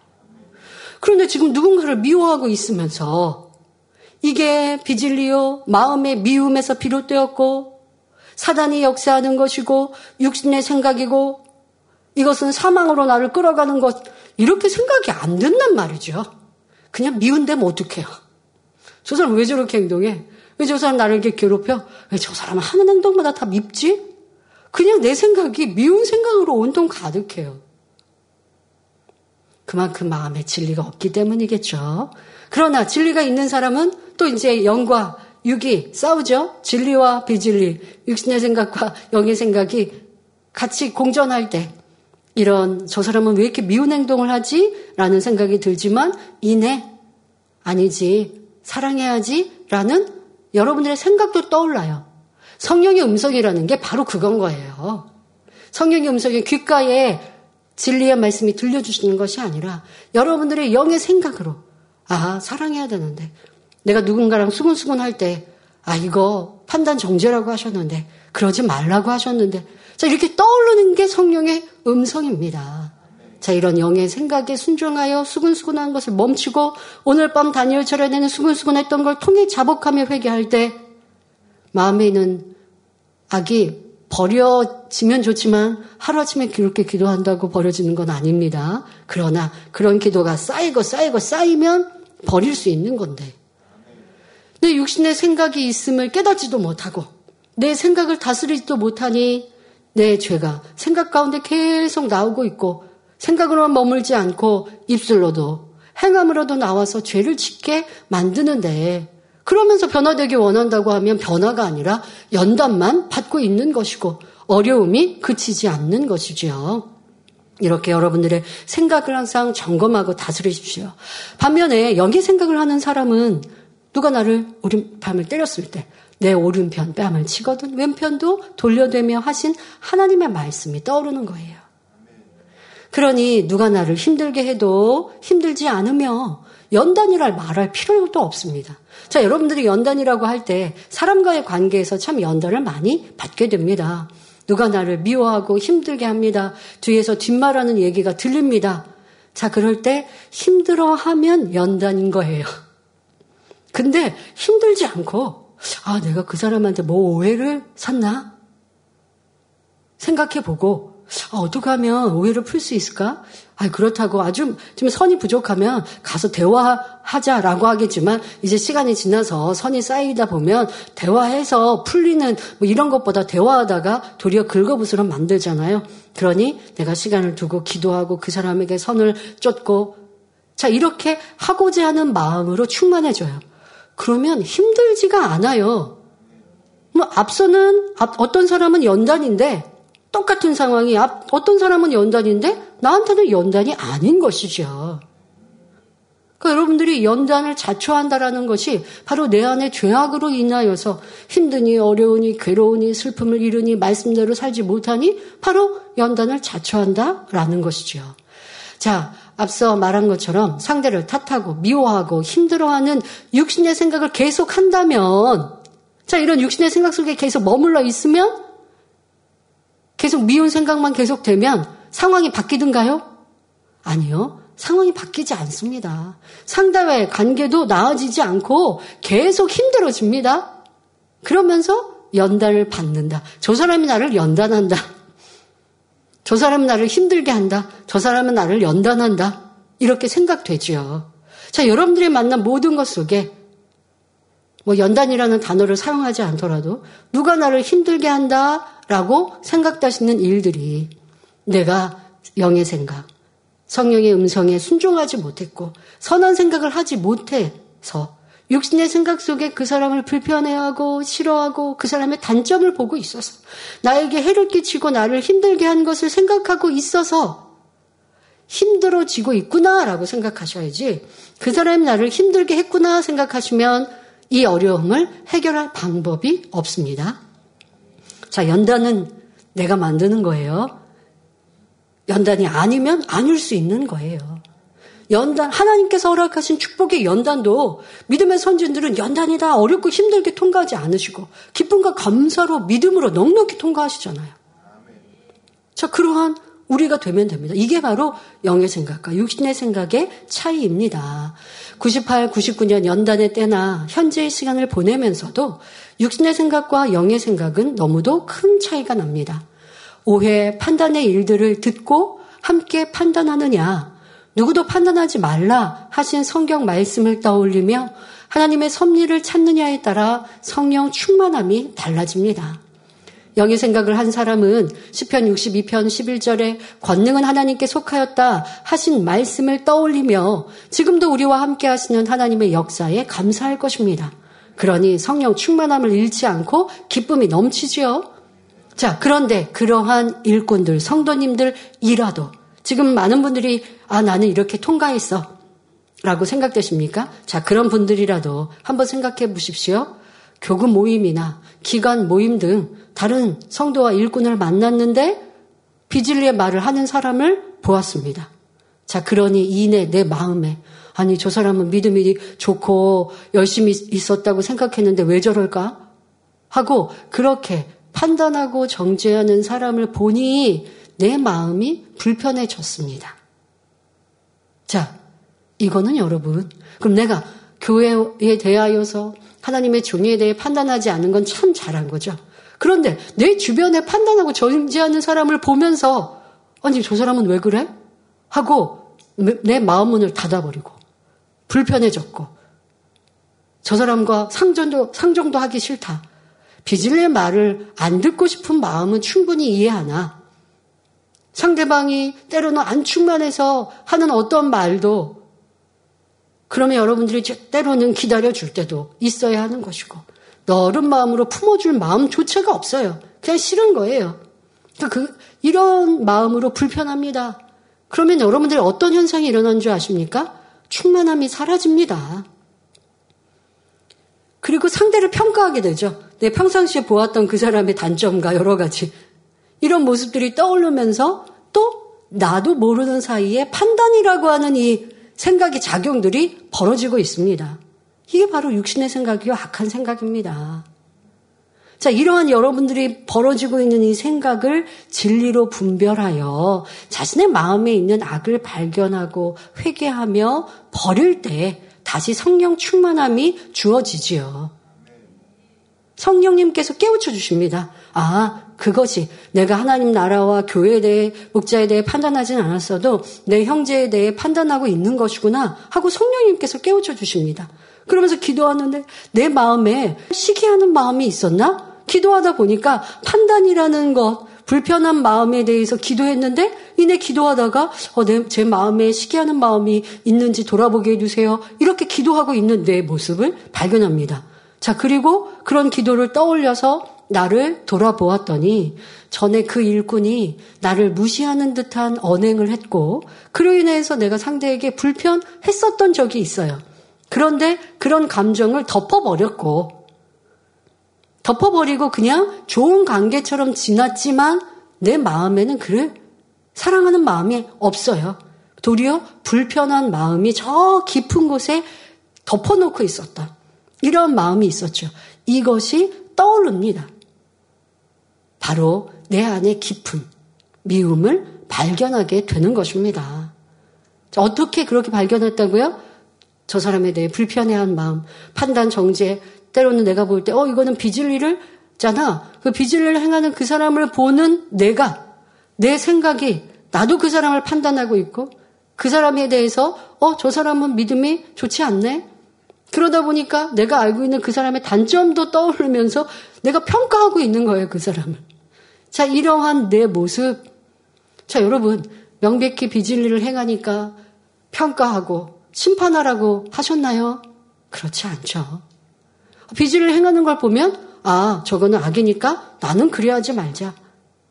그런데 지금 누군가를 미워하고 있으면서 이게 비질리요 마음의 미움에서 비롯되었고 사단이 역사하는 것이고 육신의 생각이고 이것은 사망으로 나를 끌어가는 것 이렇게 생각이 안 된단 말이죠. 그냥 미운데면 어떡해요. 저 사람 왜 저렇게 행동해? 왜 저 사람 나를 이렇게 괴롭혀? 왜 저 사람은 하는 행동마다 다 밉지? 그냥 내 생각이 미운 생각으로 온통 가득해요. 그만큼 마음에 진리가 없기 때문이겠죠. 그러나 진리가 있는 사람은 또 이제 영과 육이 싸우죠. 진리와 비진리, 육신의 생각과 [LAUGHS] 영의 생각이 같이 공존할 때 이런 저 사람은 왜 이렇게 미운 행동을 하지? 라는 생각이 들지만 이내 아니지 사랑해야지 라는 여러분들의 생각도 떠올라요. 성령의 음성이라는 게 바로 그건 거예요. 성령의 음성이 귓가에 진리의 말씀이 들려주시는 것이 아니라 여러분들의 영의 생각으로 아 사랑해야 되는데 내가 누군가랑 수근수근 할 때 아 이거 판단 정죄라고 하셨는데 그러지 말라고 하셨는데 자 이렇게 떠오르는 게 성령의 음성입니다. 자 이런 영의 생각에 순종하여 수근수근한 것을 멈추고 오늘 밤 다니엘 철야에는 수근수근했던 걸 통해 자복하며 회개할 때 마음에 있는 악이 버려지면 좋지만 하루아침에 그렇게 기도한다고 버려지는 건 아닙니다. 그러나 그런 기도가 쌓이고 쌓이고 쌓이면 버릴 수 있는 건데 내 육신의 생각이 있음을 깨닫지도 못하고 내 생각을 다스리지도 못하니 내 죄가 생각 가운데 계속 나오고 있고 생각으로만 머물지 않고 입술로도 행함으로도 나와서 죄를 짓게 만드는데 그러면서 변화되기 원한다고 하면 변화가 아니라 연단만 받고 있는 것이고 어려움이 그치지 않는 것이지요. 이렇게 여러분들의 생각을 항상 점검하고 다스리십시오. 반면에 여기 생각을 하는 사람은 누가 나를 오른밤을 때렸을 때 내 오른편 뺨을 치거든 왼편도 돌려대며 하신 하나님의 말씀이 떠오르는 거예요. 그러니 누가 나를 힘들게 해도 힘들지 않으며 연단이라 말할 필요도 없습니다. 자, 여러분들이 연단이라고 할 때 사람과의 관계에서 참 연단을 많이 받게 됩니다. 누가 나를 미워하고 힘들게 합니다. 뒤에서 뒷말하는 얘기가 들립니다. 자, 그럴 때 힘들어하면 연단인 거예요. 근데 힘들지 않고, 아, 내가 그 사람한테 뭐 오해를 샀나? 생각해 보고, 아, 어떻게 하면 오해를 풀 수 있을까? 아, 그렇다고 아주 좀 선이 부족하면 가서 대화하자라고 하겠지만 이제 시간이 지나서 선이 쌓이다 보면 대화해서 풀리는 뭐 이런 것보다 대화하다가 도리어 긁어부스러 만들잖아요. 그러니 내가 시간을 두고 기도하고 그 사람에게 선을 쫓고 자, 이렇게 하고자 하는 마음으로 충만해져요. 그러면 힘들지가 않아요. 뭐 앞서는 어떤 사람은 연단인데 똑같은 상황이 앞, 어떤 사람은 연단인데 나한테는 연단이 아닌 것이죠. 그러니까 여러분들이 연단을 자초한다라는 것이 바로 내 안에 죄악으로 인하여서 힘드니 어려우니 괴로우니 슬픔을 이루니 말씀대로 살지 못하니 바로 연단을 자초한다라는 것이죠. 자, 앞서 말한 것처럼 상대를 탓하고 미워하고 힘들어하는 육신의 생각을 계속 한다면 자, 이런 육신의 생각 속에 계속 머물러 있으면 계속 미운 생각만 계속되면 상황이 바뀌든가요? 아니요. 상황이 바뀌지 않습니다. 상대와의 관계도 나아지지 않고 계속 힘들어집니다. 그러면서 연단을 받는다. 저 사람이 나를 연단한다. 저 사람은 나를 힘들게 한다. 저 사람은 나를 연단한다. 이렇게 생각되지요. 자, 여러분들이 만난 모든 것 속에 뭐 연단이라는 단어를 사용하지 않더라도 누가 나를 힘들게 한다라고 생각하시는 일들이 내가 영의 생각, 성령의 음성에 순종하지 못했고 선한 생각을 하지 못해서 육신의 생각 속에 그 사람을 불편해하고 싫어하고 그 사람의 단점을 보고 있어서 나에게 해를 끼치고 나를 힘들게 한 것을 생각하고 있어서 힘들어지고 있구나라고 생각하셔야지 그 사람이 나를 힘들게 했구나 생각하시면 이 어려움을 해결할 방법이 없습니다. 자, 연단은 내가 만드는 거예요. 연단이 아니면 아닐 수 있는 거예요. 연단, 하나님께서 허락하신 축복의 연단도 믿음의 선진들은 연단이다 어렵고 힘들게 통과하지 않으시고 기쁨과 감사로 믿음으로 넉넉히 통과하시잖아요. 자, 그러한 우리가 되면 됩니다. 이게 바로 영의 생각과 육신의 생각의 차이입니다. 98, 99년 연단의 때나 현재의 시간을 보내면서도 육신의 생각과 영의 생각은 너무도 큰 차이가 납니다. 오해, 판단의 일들을 듣고 함께 판단하느냐, 누구도 판단하지 말라 하신 성경 말씀을 떠올리며 하나님의 섭리를 찾느냐에 따라 성령 충만함이 달라집니다. 영의 생각을 한 사람은 시편 62편 11절에 권능은 하나님께 속하였다 하신 말씀을 떠올리며 지금도 우리와 함께 하시는 하나님의 역사에 감사할 것입니다. 그러니 성령 충만함을 잃지 않고 기쁨이 넘치지요. 자, 그런데 그러한 일꾼들, 성도님들 이라도 지금 많은 분들이 아, 나는 이렇게 통과했어. 라고 생각되십니까? 자, 그런 분들이라도 한번 생각해 보십시오. 교구 모임이나 기관 모임 등 다른 성도와 일꾼을 만났는데 비질리의 말을 하는 사람을 보았습니다. 자, 그러니 이내 내 마음에 아니 저 사람은 믿음이 좋고 열심히 있었다고 생각했는데 왜 저럴까? 하고 그렇게 판단하고 정죄하는 사람을 보니 내 마음이 불편해졌습니다. 자, 이거는 여러분, 그럼 내가 교회에 대하여서 하나님의 종에 대해 판단하지 않은 건 참 잘한 거죠. 그런데 내 주변에 판단하고 정죄하는 사람을 보면서 아니 저 사람은 왜 그래? 하고 내 마음 문을 닫아버리고 불편해졌고 저 사람과 상전도 상종도 하기 싫다. 비질의 말을 안 듣고 싶은 마음은 충분히 이해하나 상대방이 때로는 안 충만해서 하는 어떤 말도 그러면 여러분들이 때로는 기다려 줄 때도 있어야 하는 것이고 너른 마음으로 품어줄 마음조차가 없어요. 그냥 싫은 거예요. 그러니까 그 이런 마음으로 불편합니다. 그러면 여러분들이 어떤 현상이 일어난 줄 아십니까? 충만함이 사라집니다. 그리고 상대를 평가하게 되죠. 내 평상시에 보았던 그 사람의 단점과 여러 가지 이런 모습들이 떠오르면서 또 나도 모르는 사이에 판단이라고 하는 이 생각의 작용들이 벌어지고 있습니다. 이게 바로 육신의 생각이요 악한 생각입니다. 자, 이러한 여러분들이 벌어지고 있는 이 생각을 진리로 분별하여 자신의 마음에 있는 악을 발견하고 회개하며 버릴 때 다시 성령 충만함이 주어지지요. 성령님께서 깨우쳐 주십니다. 아, 그것이 내가 하나님 나라와 교회에 대해 목자에 대해 판단하진 않았어도 내 형제에 대해 판단하고 있는 것이구나 하고 성령님께서 깨우쳐 주십니다. 그러면서 기도하는데 내 마음에 시기하는 마음이 있었나? 기도하다 보니까 판단이라는 것, 불편한 마음에 대해서 기도했는데 이내 기도하다가 어, 내, 제 마음에 시기하는 마음이 있는지 돌아보게 해주세요. 이렇게 기도하고 있는 내 모습을 발견합니다. 자, 그리고 그런 기도를 떠올려서 나를 돌아보았더니 전에 그 일꾼이 나를 무시하는 듯한 언행을 했고 그로 인해서 내가 상대에게 불편했었던 적이 있어요. 그런데 그런 감정을 덮어버렸고 덮어버리고 그냥 좋은 관계처럼 지났지만 내 마음에는 그를 사랑하는 마음이 없어요. 도리어 불편한 마음이 저 깊은 곳에 덮어놓고 있었다. 이런 마음이 있었죠. 이것이 떠오릅니다. 바로 내 안에 깊은 미움을 발견하게 되는 것입니다. 어떻게 그렇게 발견했다고요? 저 사람에 대해 불편해한 마음, 판단 정제, 때로는 내가 볼 때, 어, 이거는 비질리를 잖아. 그 비질리를 행하는 그 사람을 보는 내가, 내 생각이, 나도 그 사람을 판단하고 있고, 그 사람에 대해서, 어, 저 사람은 믿음이 좋지 않네? 그러다 보니까 내가 알고 있는 그 사람의 단점도 떠오르면서 내가 평가하고 있는 거예요, 그 사람을. 자, 이러한 내 모습. 자, 여러분, 명백히 비진리를 행하니까 평가하고 심판하라고 하셨나요? 그렇지 않죠. 비진리를 행하는 걸 보면, 아, 저거는 악이니까 나는 그래야지 말자.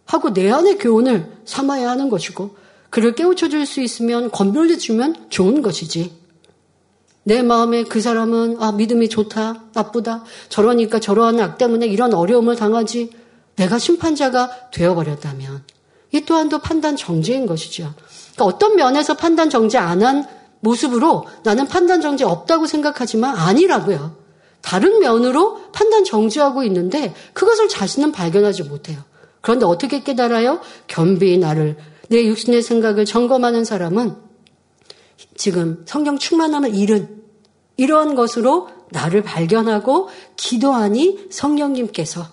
하고 내 안의 교훈을 삼아야 하는 것이고, 그를 깨우쳐 줄 수 있으면 건별해 주면 좋은 것이지. 내 마음에 그 사람은 아 믿음이 좋다 나쁘다 저러니까 저러한 악 때문에 이런 어려움을 당하지 내가 심판자가 되어버렸다면 이 또한도 판단 정지인 것이죠. 그러니까 어떤 면에서 판단 정지 안 한 모습으로 나는 판단 정지 없다고 생각하지만 아니라고요. 다른 면으로 판단 정지하고 있는데 그것을 자신은 발견하지 못해요. 그런데 어떻게 깨달아요? 겸비 나를 내 육신의 생각을 점검하는 사람은 지금 성경 충만함을 잃은 이러한 것으로 나를 발견하고 기도하니 성령님께서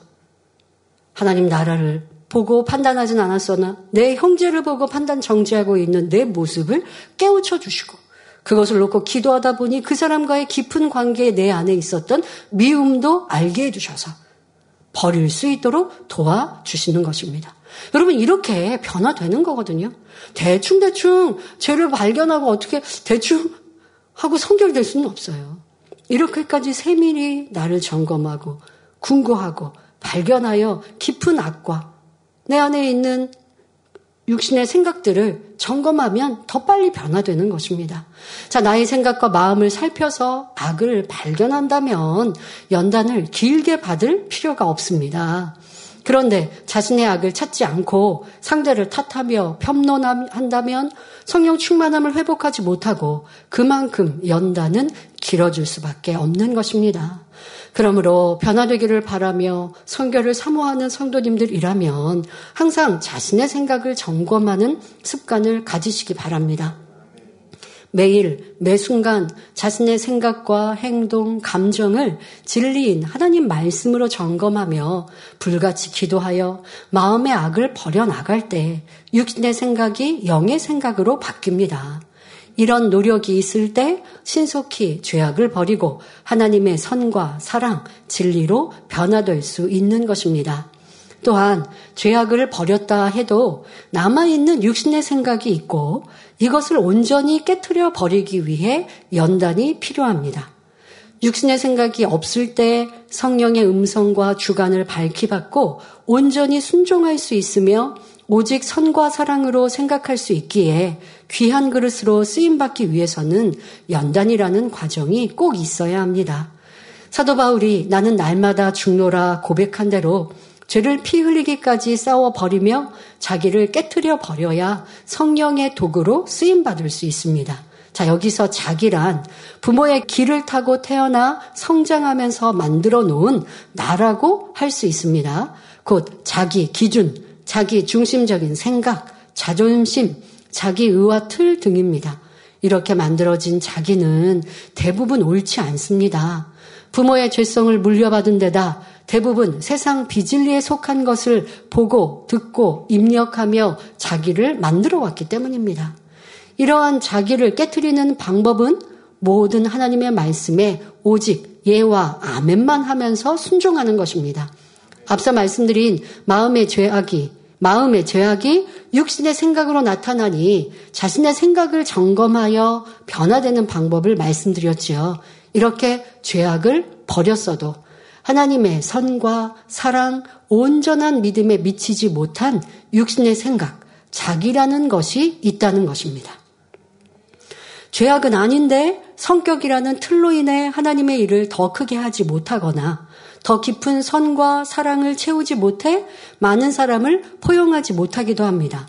하나님 나라를 보고 판단하진 않았으나 내 형제를 보고 판단 정지하고 있는 내 모습을 깨우쳐 주시고 그것을 놓고 기도하다 보니 그 사람과의 깊은 관계에 내 안에 있었던 미움도 알게 해주셔서 버릴 수 있도록 도와주시는 것입니다. 여러분 이렇게 변화되는 거거든요. 대충 대충 죄를 발견하고 어떻게 대충 하고 성결될 수는 없어요. 이렇게까지 세밀히 나를 점검하고 궁고하고 발견하여 깊은 악과 내 안에 있는 육신의 생각들을 점검하면 더 빨리 변화되는 것입니다. 자, 나의 생각과 마음을 살펴서 악을 발견한다면 연단을 길게 받을 필요가 없습니다. 그런데 자신의 악을 찾지 않고 상대를 탓하며 편론한다면 성령 충만함을 회복하지 못하고 그만큼 연단은 길어질 수밖에 없는 것입니다. 그러므로 변화되기를 바라며 성결을 사모하는 성도님들이라면 항상 자신의 생각을 점검하는 습관을 가지시기 바랍니다. 매일, 매 순간 자신의 생각과 행동, 감정을 진리인 하나님 말씀으로 점검하며 불같이 기도하여 마음의 악을 버려나갈 때 육신의 생각이 영의 생각으로 바뀝니다. 이런 노력이 있을 때 신속히 죄악을 버리고 하나님의 선과 사랑, 진리로 변화될 수 있는 것입니다. 또한 죄악을 버렸다 해도 남아있는 육신의 생각이 있고 이것을 온전히 깨뜨려 버리기 위해 연단이 필요합니다. 육신의 생각이 없을 때 성령의 음성과 주관을 밝히 받고 온전히 순종할 수 있으며 오직 선과 사랑으로 생각할 수 있기에 귀한 그릇으로 쓰임받기 위해서는 연단이라는 과정이 꼭 있어야 합니다. 사도 바울이 나는 날마다 죽노라 고백한 대로 죄를 피 흘리기까지 싸워 버리며 자기를 깨뜨려 버려야 성령의 도구로 쓰임 받을 수 있습니다. 자, 여기서 자기란 부모의 길을 타고 태어나 성장하면서 만들어 놓은 나라고 할 수 있습니다. 곧 자기 기준, 자기 중심적인 생각, 자존심, 자기 의와 틀 등입니다. 이렇게 만들어진 자기는 대부분 옳지 않습니다. 부모의 죄성을 물려받은 데다 대부분 세상 비진리에 속한 것을 보고 듣고 입력하며 자기를 만들어 왔기 때문입니다. 이러한 자기를 깨뜨리는 방법은 모든 하나님의 말씀에 오직 예와 아멘만 하면서 순종하는 것입니다. 앞서 말씀드린 마음의 죄악이 마음의 죄악이 육신의 생각으로 나타나니 자신의 생각을 점검하여 변화되는 방법을 말씀드렸지요. 이렇게 죄악을 버렸어도 하나님의 선과 사랑, 온전한 믿음에 미치지 못한 육신의 생각, 자기라는 것이 있다는 것입니다. 죄악은 아닌데 성격이라는 틀로 인해 하나님의 일을 더 크게 하지 못하거나 더 깊은 선과 사랑을 채우지 못해 많은 사람을 포용하지 못하기도 합니다.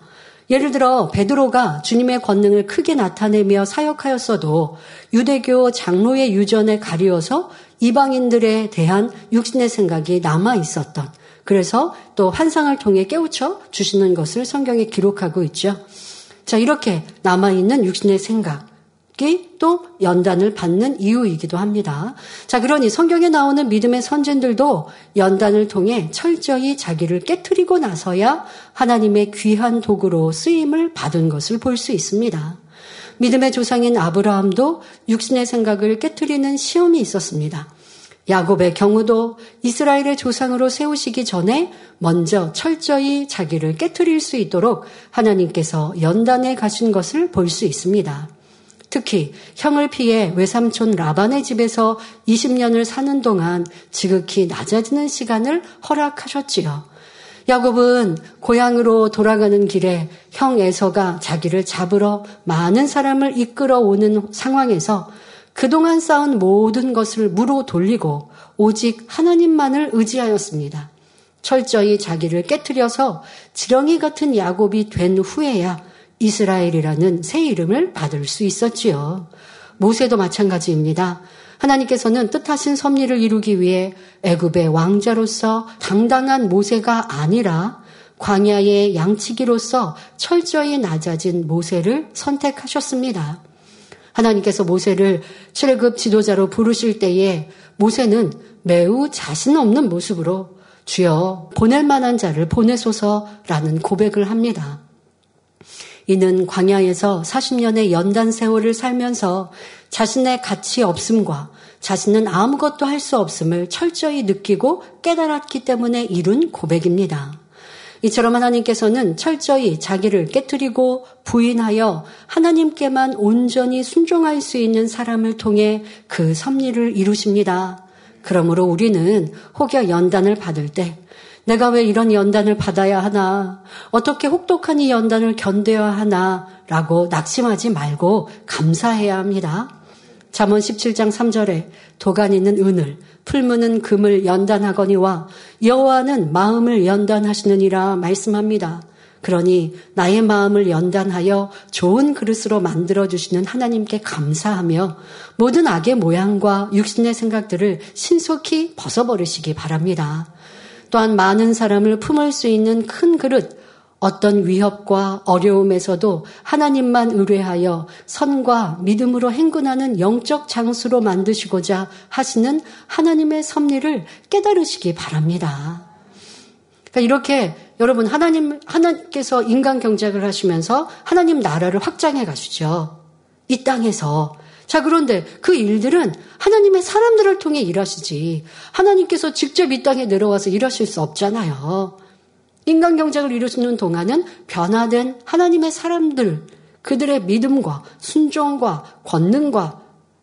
예를 들어 베드로가 주님의 권능을 크게 나타내며 사역하였어도 유대교 장로의 유전에 가리워서 이방인들에 대한 육신의 생각이 남아 있었던 그래서 또 환상을 통해 깨우쳐 주시는 것을 성경에 기록하고 있죠. 자, 이렇게 남아 있는 육신의 생각 또 연단을 받는 이유이기도 합니다. 자, 그러니 성경에 나오는 믿음의 선진들도 연단을 통해 철저히 자기를 깨뜨리고 나서야 하나님의 귀한 도구로 쓰임을 받은 것을 볼 수 있습니다. 믿음의 조상인 아브라함도 육신의 생각을 깨뜨리는 시험이 있었습니다. 야곱의 경우도 이스라엘의 조상으로 세우시기 전에 먼저 철저히 자기를 깨뜨릴 수 있도록 하나님께서 연단해 가신 것을 볼 수 있습니다. 특히 형을 피해 외삼촌 라반의 집에서 20년을 사는 동안 지극히 낮아지는 시간을 허락하셨지요. 야곱은 고향으로 돌아가는 길에 형 에서가 자기를 잡으러 많은 사람을 이끌어 오는 상황에서 그동안 쌓은 모든 것을 무로 돌리고 오직 하나님만을 의지하였습니다. 철저히 자기를 깨뜨려서 지렁이 같은 야곱이 된 후에야 이스라엘이라는 새 이름을 받을 수 있었지요. 모세도 마찬가지입니다. 하나님께서는 뜻하신 섭리를 이루기 위해 애굽의 왕자로서 당당한 모세가 아니라 광야의 양치기로서 철저히 낮아진 모세를 선택하셨습니다. 하나님께서 모세를 출애굽 지도자로 부르실 때에 모세는 매우 자신 없는 모습으로 주여 보낼 만한 자를 보내소서라는 고백을 합니다. 이는 광야에서 40년의 연단 세월을 살면서 자신의 가치 없음과 자신은 아무것도 할 수 없음을 철저히 느끼고 깨달았기 때문에 이룬 고백입니다. 이처럼 하나님께서는 철저히 자기를 깨뜨리고 부인하여 하나님께만 온전히 순종할 수 있는 사람을 통해 그 섭리를 이루십니다. 그러므로 우리는 혹여 연단을 받을 때 내가 왜 이런 연단을 받아야 하나? 어떻게 혹독한 이 연단을 견뎌야 하나? 라고 낙심하지 말고 감사해야 합니다. 잠언 17장 3절에 도간 있는 은을 풀무는 금을 연단하거니와 여호와는 마음을 연단하시느니라 말씀합니다. 그러니 나의 마음을 연단하여 좋은 그릇으로 만들어 주시는 하나님께 감사하며 모든 악의 모양과 육신의 생각들을 신속히 벗어버리시기 바랍니다. 또한 많은 사람을 품을 수 있는 큰 그릇, 어떤 위협과 어려움에서도 하나님만 의뢰하여 선과 믿음으로 행군하는 영적 장수로 만드시고자 하시는 하나님의 섭리를 깨달으시기 바랍니다. 그러니까 이렇게 여러분 하나님 하나님께서 인간 경작을 하시면서 하나님 나라를 확장해 가시죠. 이 땅에서 자, 그런데 그 일들은 하나님의 사람들을 통해 일하시지. 하나님께서 직접 이 땅에 내려와서 일하실 수 없잖아요. 인간 경작을 이루시는 동안은 변화된 하나님의 사람들, 그들의 믿음과 순종과 권능과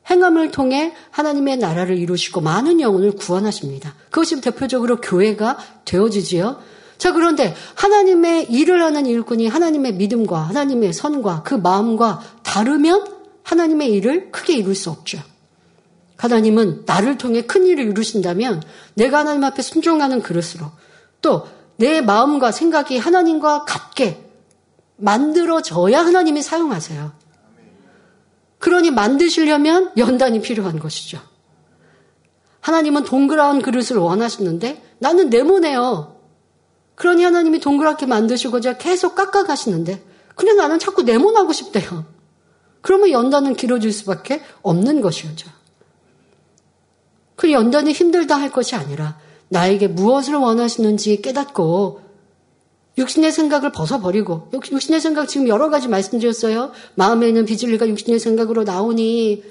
행함을 통해 하나님의 나라를 이루시고 많은 영혼을 구원하십니다. 그것이 대표적으로 교회가 되어지지요. 자, 그런데 하나님의 일을 하는 일꾼이 하나님의 믿음과 하나님의 선과 그 마음과 다르면 하나님의 일을 크게 이룰 수 없죠. 하나님은 나를 통해 큰 일을 이루신다면 내가 하나님 앞에 순종하는 그릇으로 또 내 마음과 생각이 하나님과 같게 만들어져야 하나님이 사용하세요. 그러니 만드시려면 연단이 필요한 것이죠. 하나님은 동그란 그릇을 원하시는데 나는 네모네요. 그러니 하나님이 동그랗게 만드시고자 계속 깎아가시는데 그래 나는 자꾸 네모나고 싶대요. 그러면 연단은 길어질 수밖에 없는 것이죠. 그 연단이 힘들다 할 것이 아니라 나에게 무엇을 원하시는지 깨닫고 육신의 생각을 벗어버리고 육신의 생각 지금 여러 가지 말씀드렸어요. 마음에 있는 비질리가 육신의 생각으로 나오니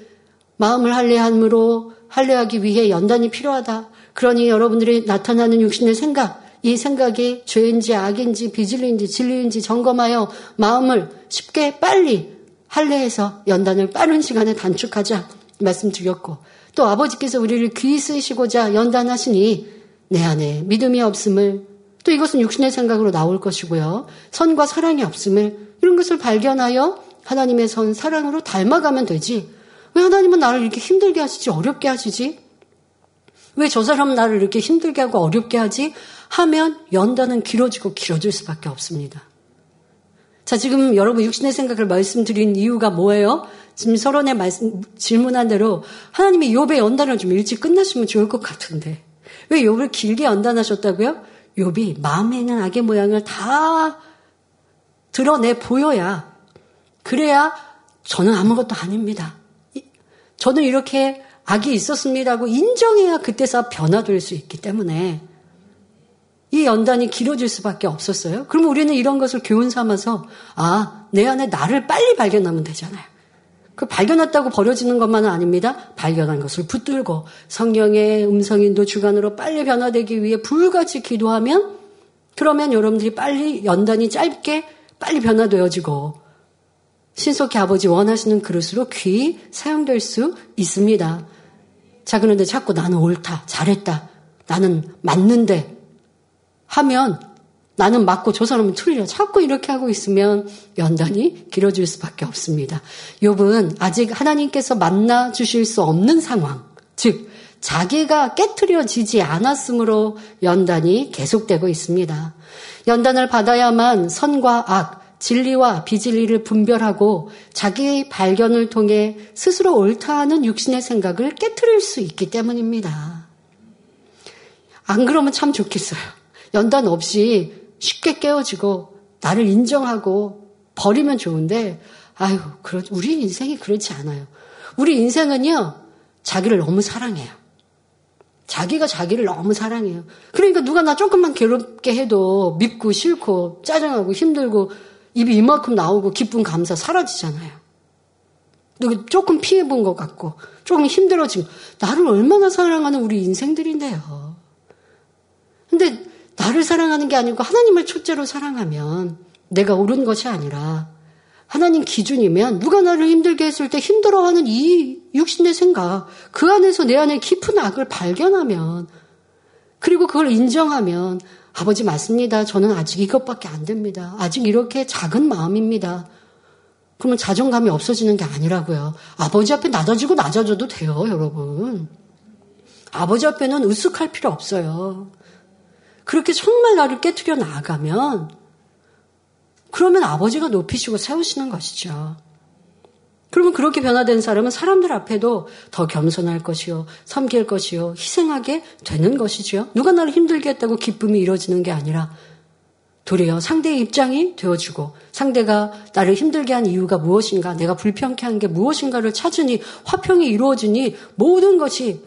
마음을 할례함으로 할례하기 위해 연단이 필요하다. 그러니 여러분들이 나타나는 육신의 생각, 이 생각이 죄인지 악인지 비질리인지 진리인지 점검하여 마음을 쉽게 빨리 할례에서 연단을 빠른 시간에 단축하자 말씀드렸고 또 아버지께서 우리를 귀히 쓰시고자 연단하시니 내 안에 믿음이 없음을 또 이것은 육신의 생각으로 나올 것이고요. 선과 사랑이 없음을 이런 것을 발견하여 하나님의 선 사랑으로 닮아가면 되지. 왜 하나님은 나를 이렇게 힘들게 하시지 어렵게 하시지? 왜 저 사람 나를 이렇게 힘들게 하고 어렵게 하지? 하면 연단은 길어지고 길어질 수밖에 없습니다. 자, 지금 여러분 육신의 생각을 말씀드린 이유가 뭐예요? 지금 서론에 말씀, 질문한 대로 하나님이 욥의 연단을 좀 일찍 끝났으면 좋을 것 같은데 왜 욥을 길게 연단하셨다고요? 욥이 마음에 있는 악의 모양을 다 드러내 보여야 그래야 저는 아무것도 아닙니다. 저는 이렇게 악이 있었습니다고 인정해야 그때서 변화될 수 있기 때문에 이 연단이 길어질 수밖에 없었어요. 그럼 우리는 이런 것을 교훈 삼아서 아, 내 안에 나를 빨리 발견하면 되잖아요. 그 발견했다고 버려지는 것만은 아닙니다. 발견한 것을 붙들고 성령의 음성인도 주관으로 빨리 변화되기 위해 불같이 기도하면 그러면 여러분들이 빨리 연단이 짧게 빨리 변화되어지고 신속히 아버지 원하시는 그릇으로 귀히 사용될 수 있습니다. 자, 그런데 자꾸 나는 옳다, 잘했다, 나는 맞는데 하면 나는 맞고 저 사람은 틀려. 자꾸 이렇게 하고 있으면 연단이 길어질 수밖에 없습니다. 욥은 아직 하나님께서 만나 주실 수 없는 상황, 즉 자기가 깨뜨려지지 않았으므로 연단이 계속되고 있습니다. 연단을 받아야만 선과 악, 진리와 비진리를 분별하고 자기의 발견을 통해 스스로 옳다 하는 육신의 생각을 깨뜨릴 수 있기 때문입니다. 안 그러면 참 좋겠어요. 연단 없이 쉽게 깨어지고 나를 인정하고 버리면 좋은데 아유, 그러, 우리 인생이 그렇지 않아요. 우리 인생은요, 자기를 너무 사랑해요. 자기가 자기를 너무 사랑해요. 그러니까 누가 나 조금만 괴롭게 해도 밉고 싫고 짜증하고 힘들고 입이 이만큼 나오고 기쁨 감사 사라지잖아요. 누구 조금 피해 본 것 같고 조금 힘들어지고 나를 얼마나 사랑하는 우리 인생들인데요. 근데 나를 사랑하는 게 아니고 하나님을 첫째로 사랑하면 내가 옳은 것이 아니라 하나님 기준이면 누가 나를 힘들게 했을 때 힘들어하는 이 육신의 생각 그 안에서 내 안에 깊은 악을 발견하면 그리고 그걸 인정하면 아버지 맞습니다. 저는 아직 이것밖에 안 됩니다. 아직 이렇게 작은 마음입니다. 그러면 자존감이 없어지는 게 아니라고요. 아버지 앞에 낮아지고 낮아져도 돼요, 여러분. 아버지 앞에는 으쓱할 필요 없어요. 그렇게 정말 나를 깨뜨려 나가면 그러면 아버지가 높이시고 세우시는 것이죠. 그러면 그렇게 변화된 사람은 사람들 앞에도 더 겸손할 것이요, 섬길 것이요, 희생하게 되는 것이지요. 누가 나를 힘들게 했다고 기쁨이 이루어지는 게 아니라 도리어 상대의 입장이 되어주고 상대가 나를 힘들게 한 이유가 무엇인가, 내가 불평케 한 게 무엇인가를 찾으니 화평이 이루어지니 모든 것이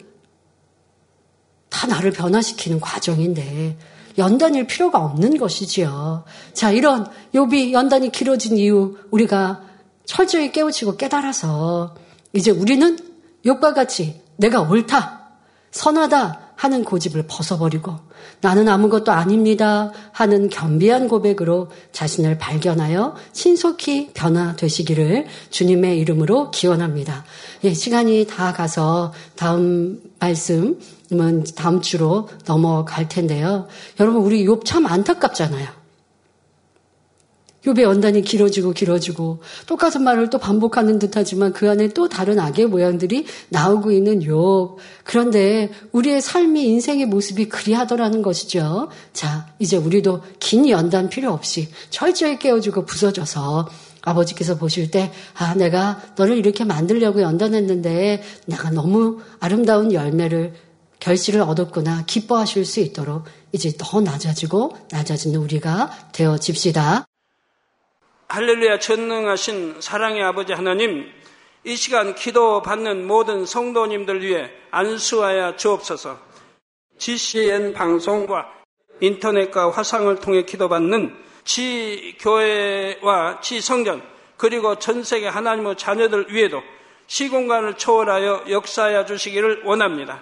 다 나를 변화시키는 과정인데 연단일 필요가 없는 것이지요. 자, 이런 욥이 연단이 길어진 이유 우리가 철저히 깨우치고 깨달아서 이제 우리는 욥과 같이 내가 옳다, 선하다 하는 고집을 벗어버리고 나는 아무것도 아닙니다 하는 겸비한 고백으로 자신을 발견하여 신속히 변화되시기를 주님의 이름으로 기원합니다. 예, 시간이 다 가서 다음 말씀은 다음 주로 넘어갈 텐데요. 여러분 우리 욥 참 안타깝잖아요. 욥의 연단이 길어지고 길어지고 똑같은 말을 또 반복하는 듯하지만 그 안에 또 다른 악의 모양들이 나오고 있는 욥. 그런데 우리의 삶이 인생의 모습이 그리하더라는 것이죠. 자, 이제 우리도 긴 연단 필요 없이 철저히 깨워주고 부서져서 아버지께서 보실 때, 아, 내가 너를 이렇게 만들려고 연단했는데, 내가 너무 아름다운 열매를, 결실을 얻었구나, 기뻐하실 수 있도록 이제 더 낮아지고 낮아지는 우리가 되어집시다. 할렐루야 전능하신 사랑의 아버지 하나님, 이 시간 기도 받는 모든 성도님들 위해 안수하여 주옵소서. GCN 방송과 인터넷과 화상을 통해 기도받는 지 교회와 지 성전 그리고 전 세계 하나님의 자녀들 위에도 시공간을 초월하여 역사하여 주시기를 원합니다.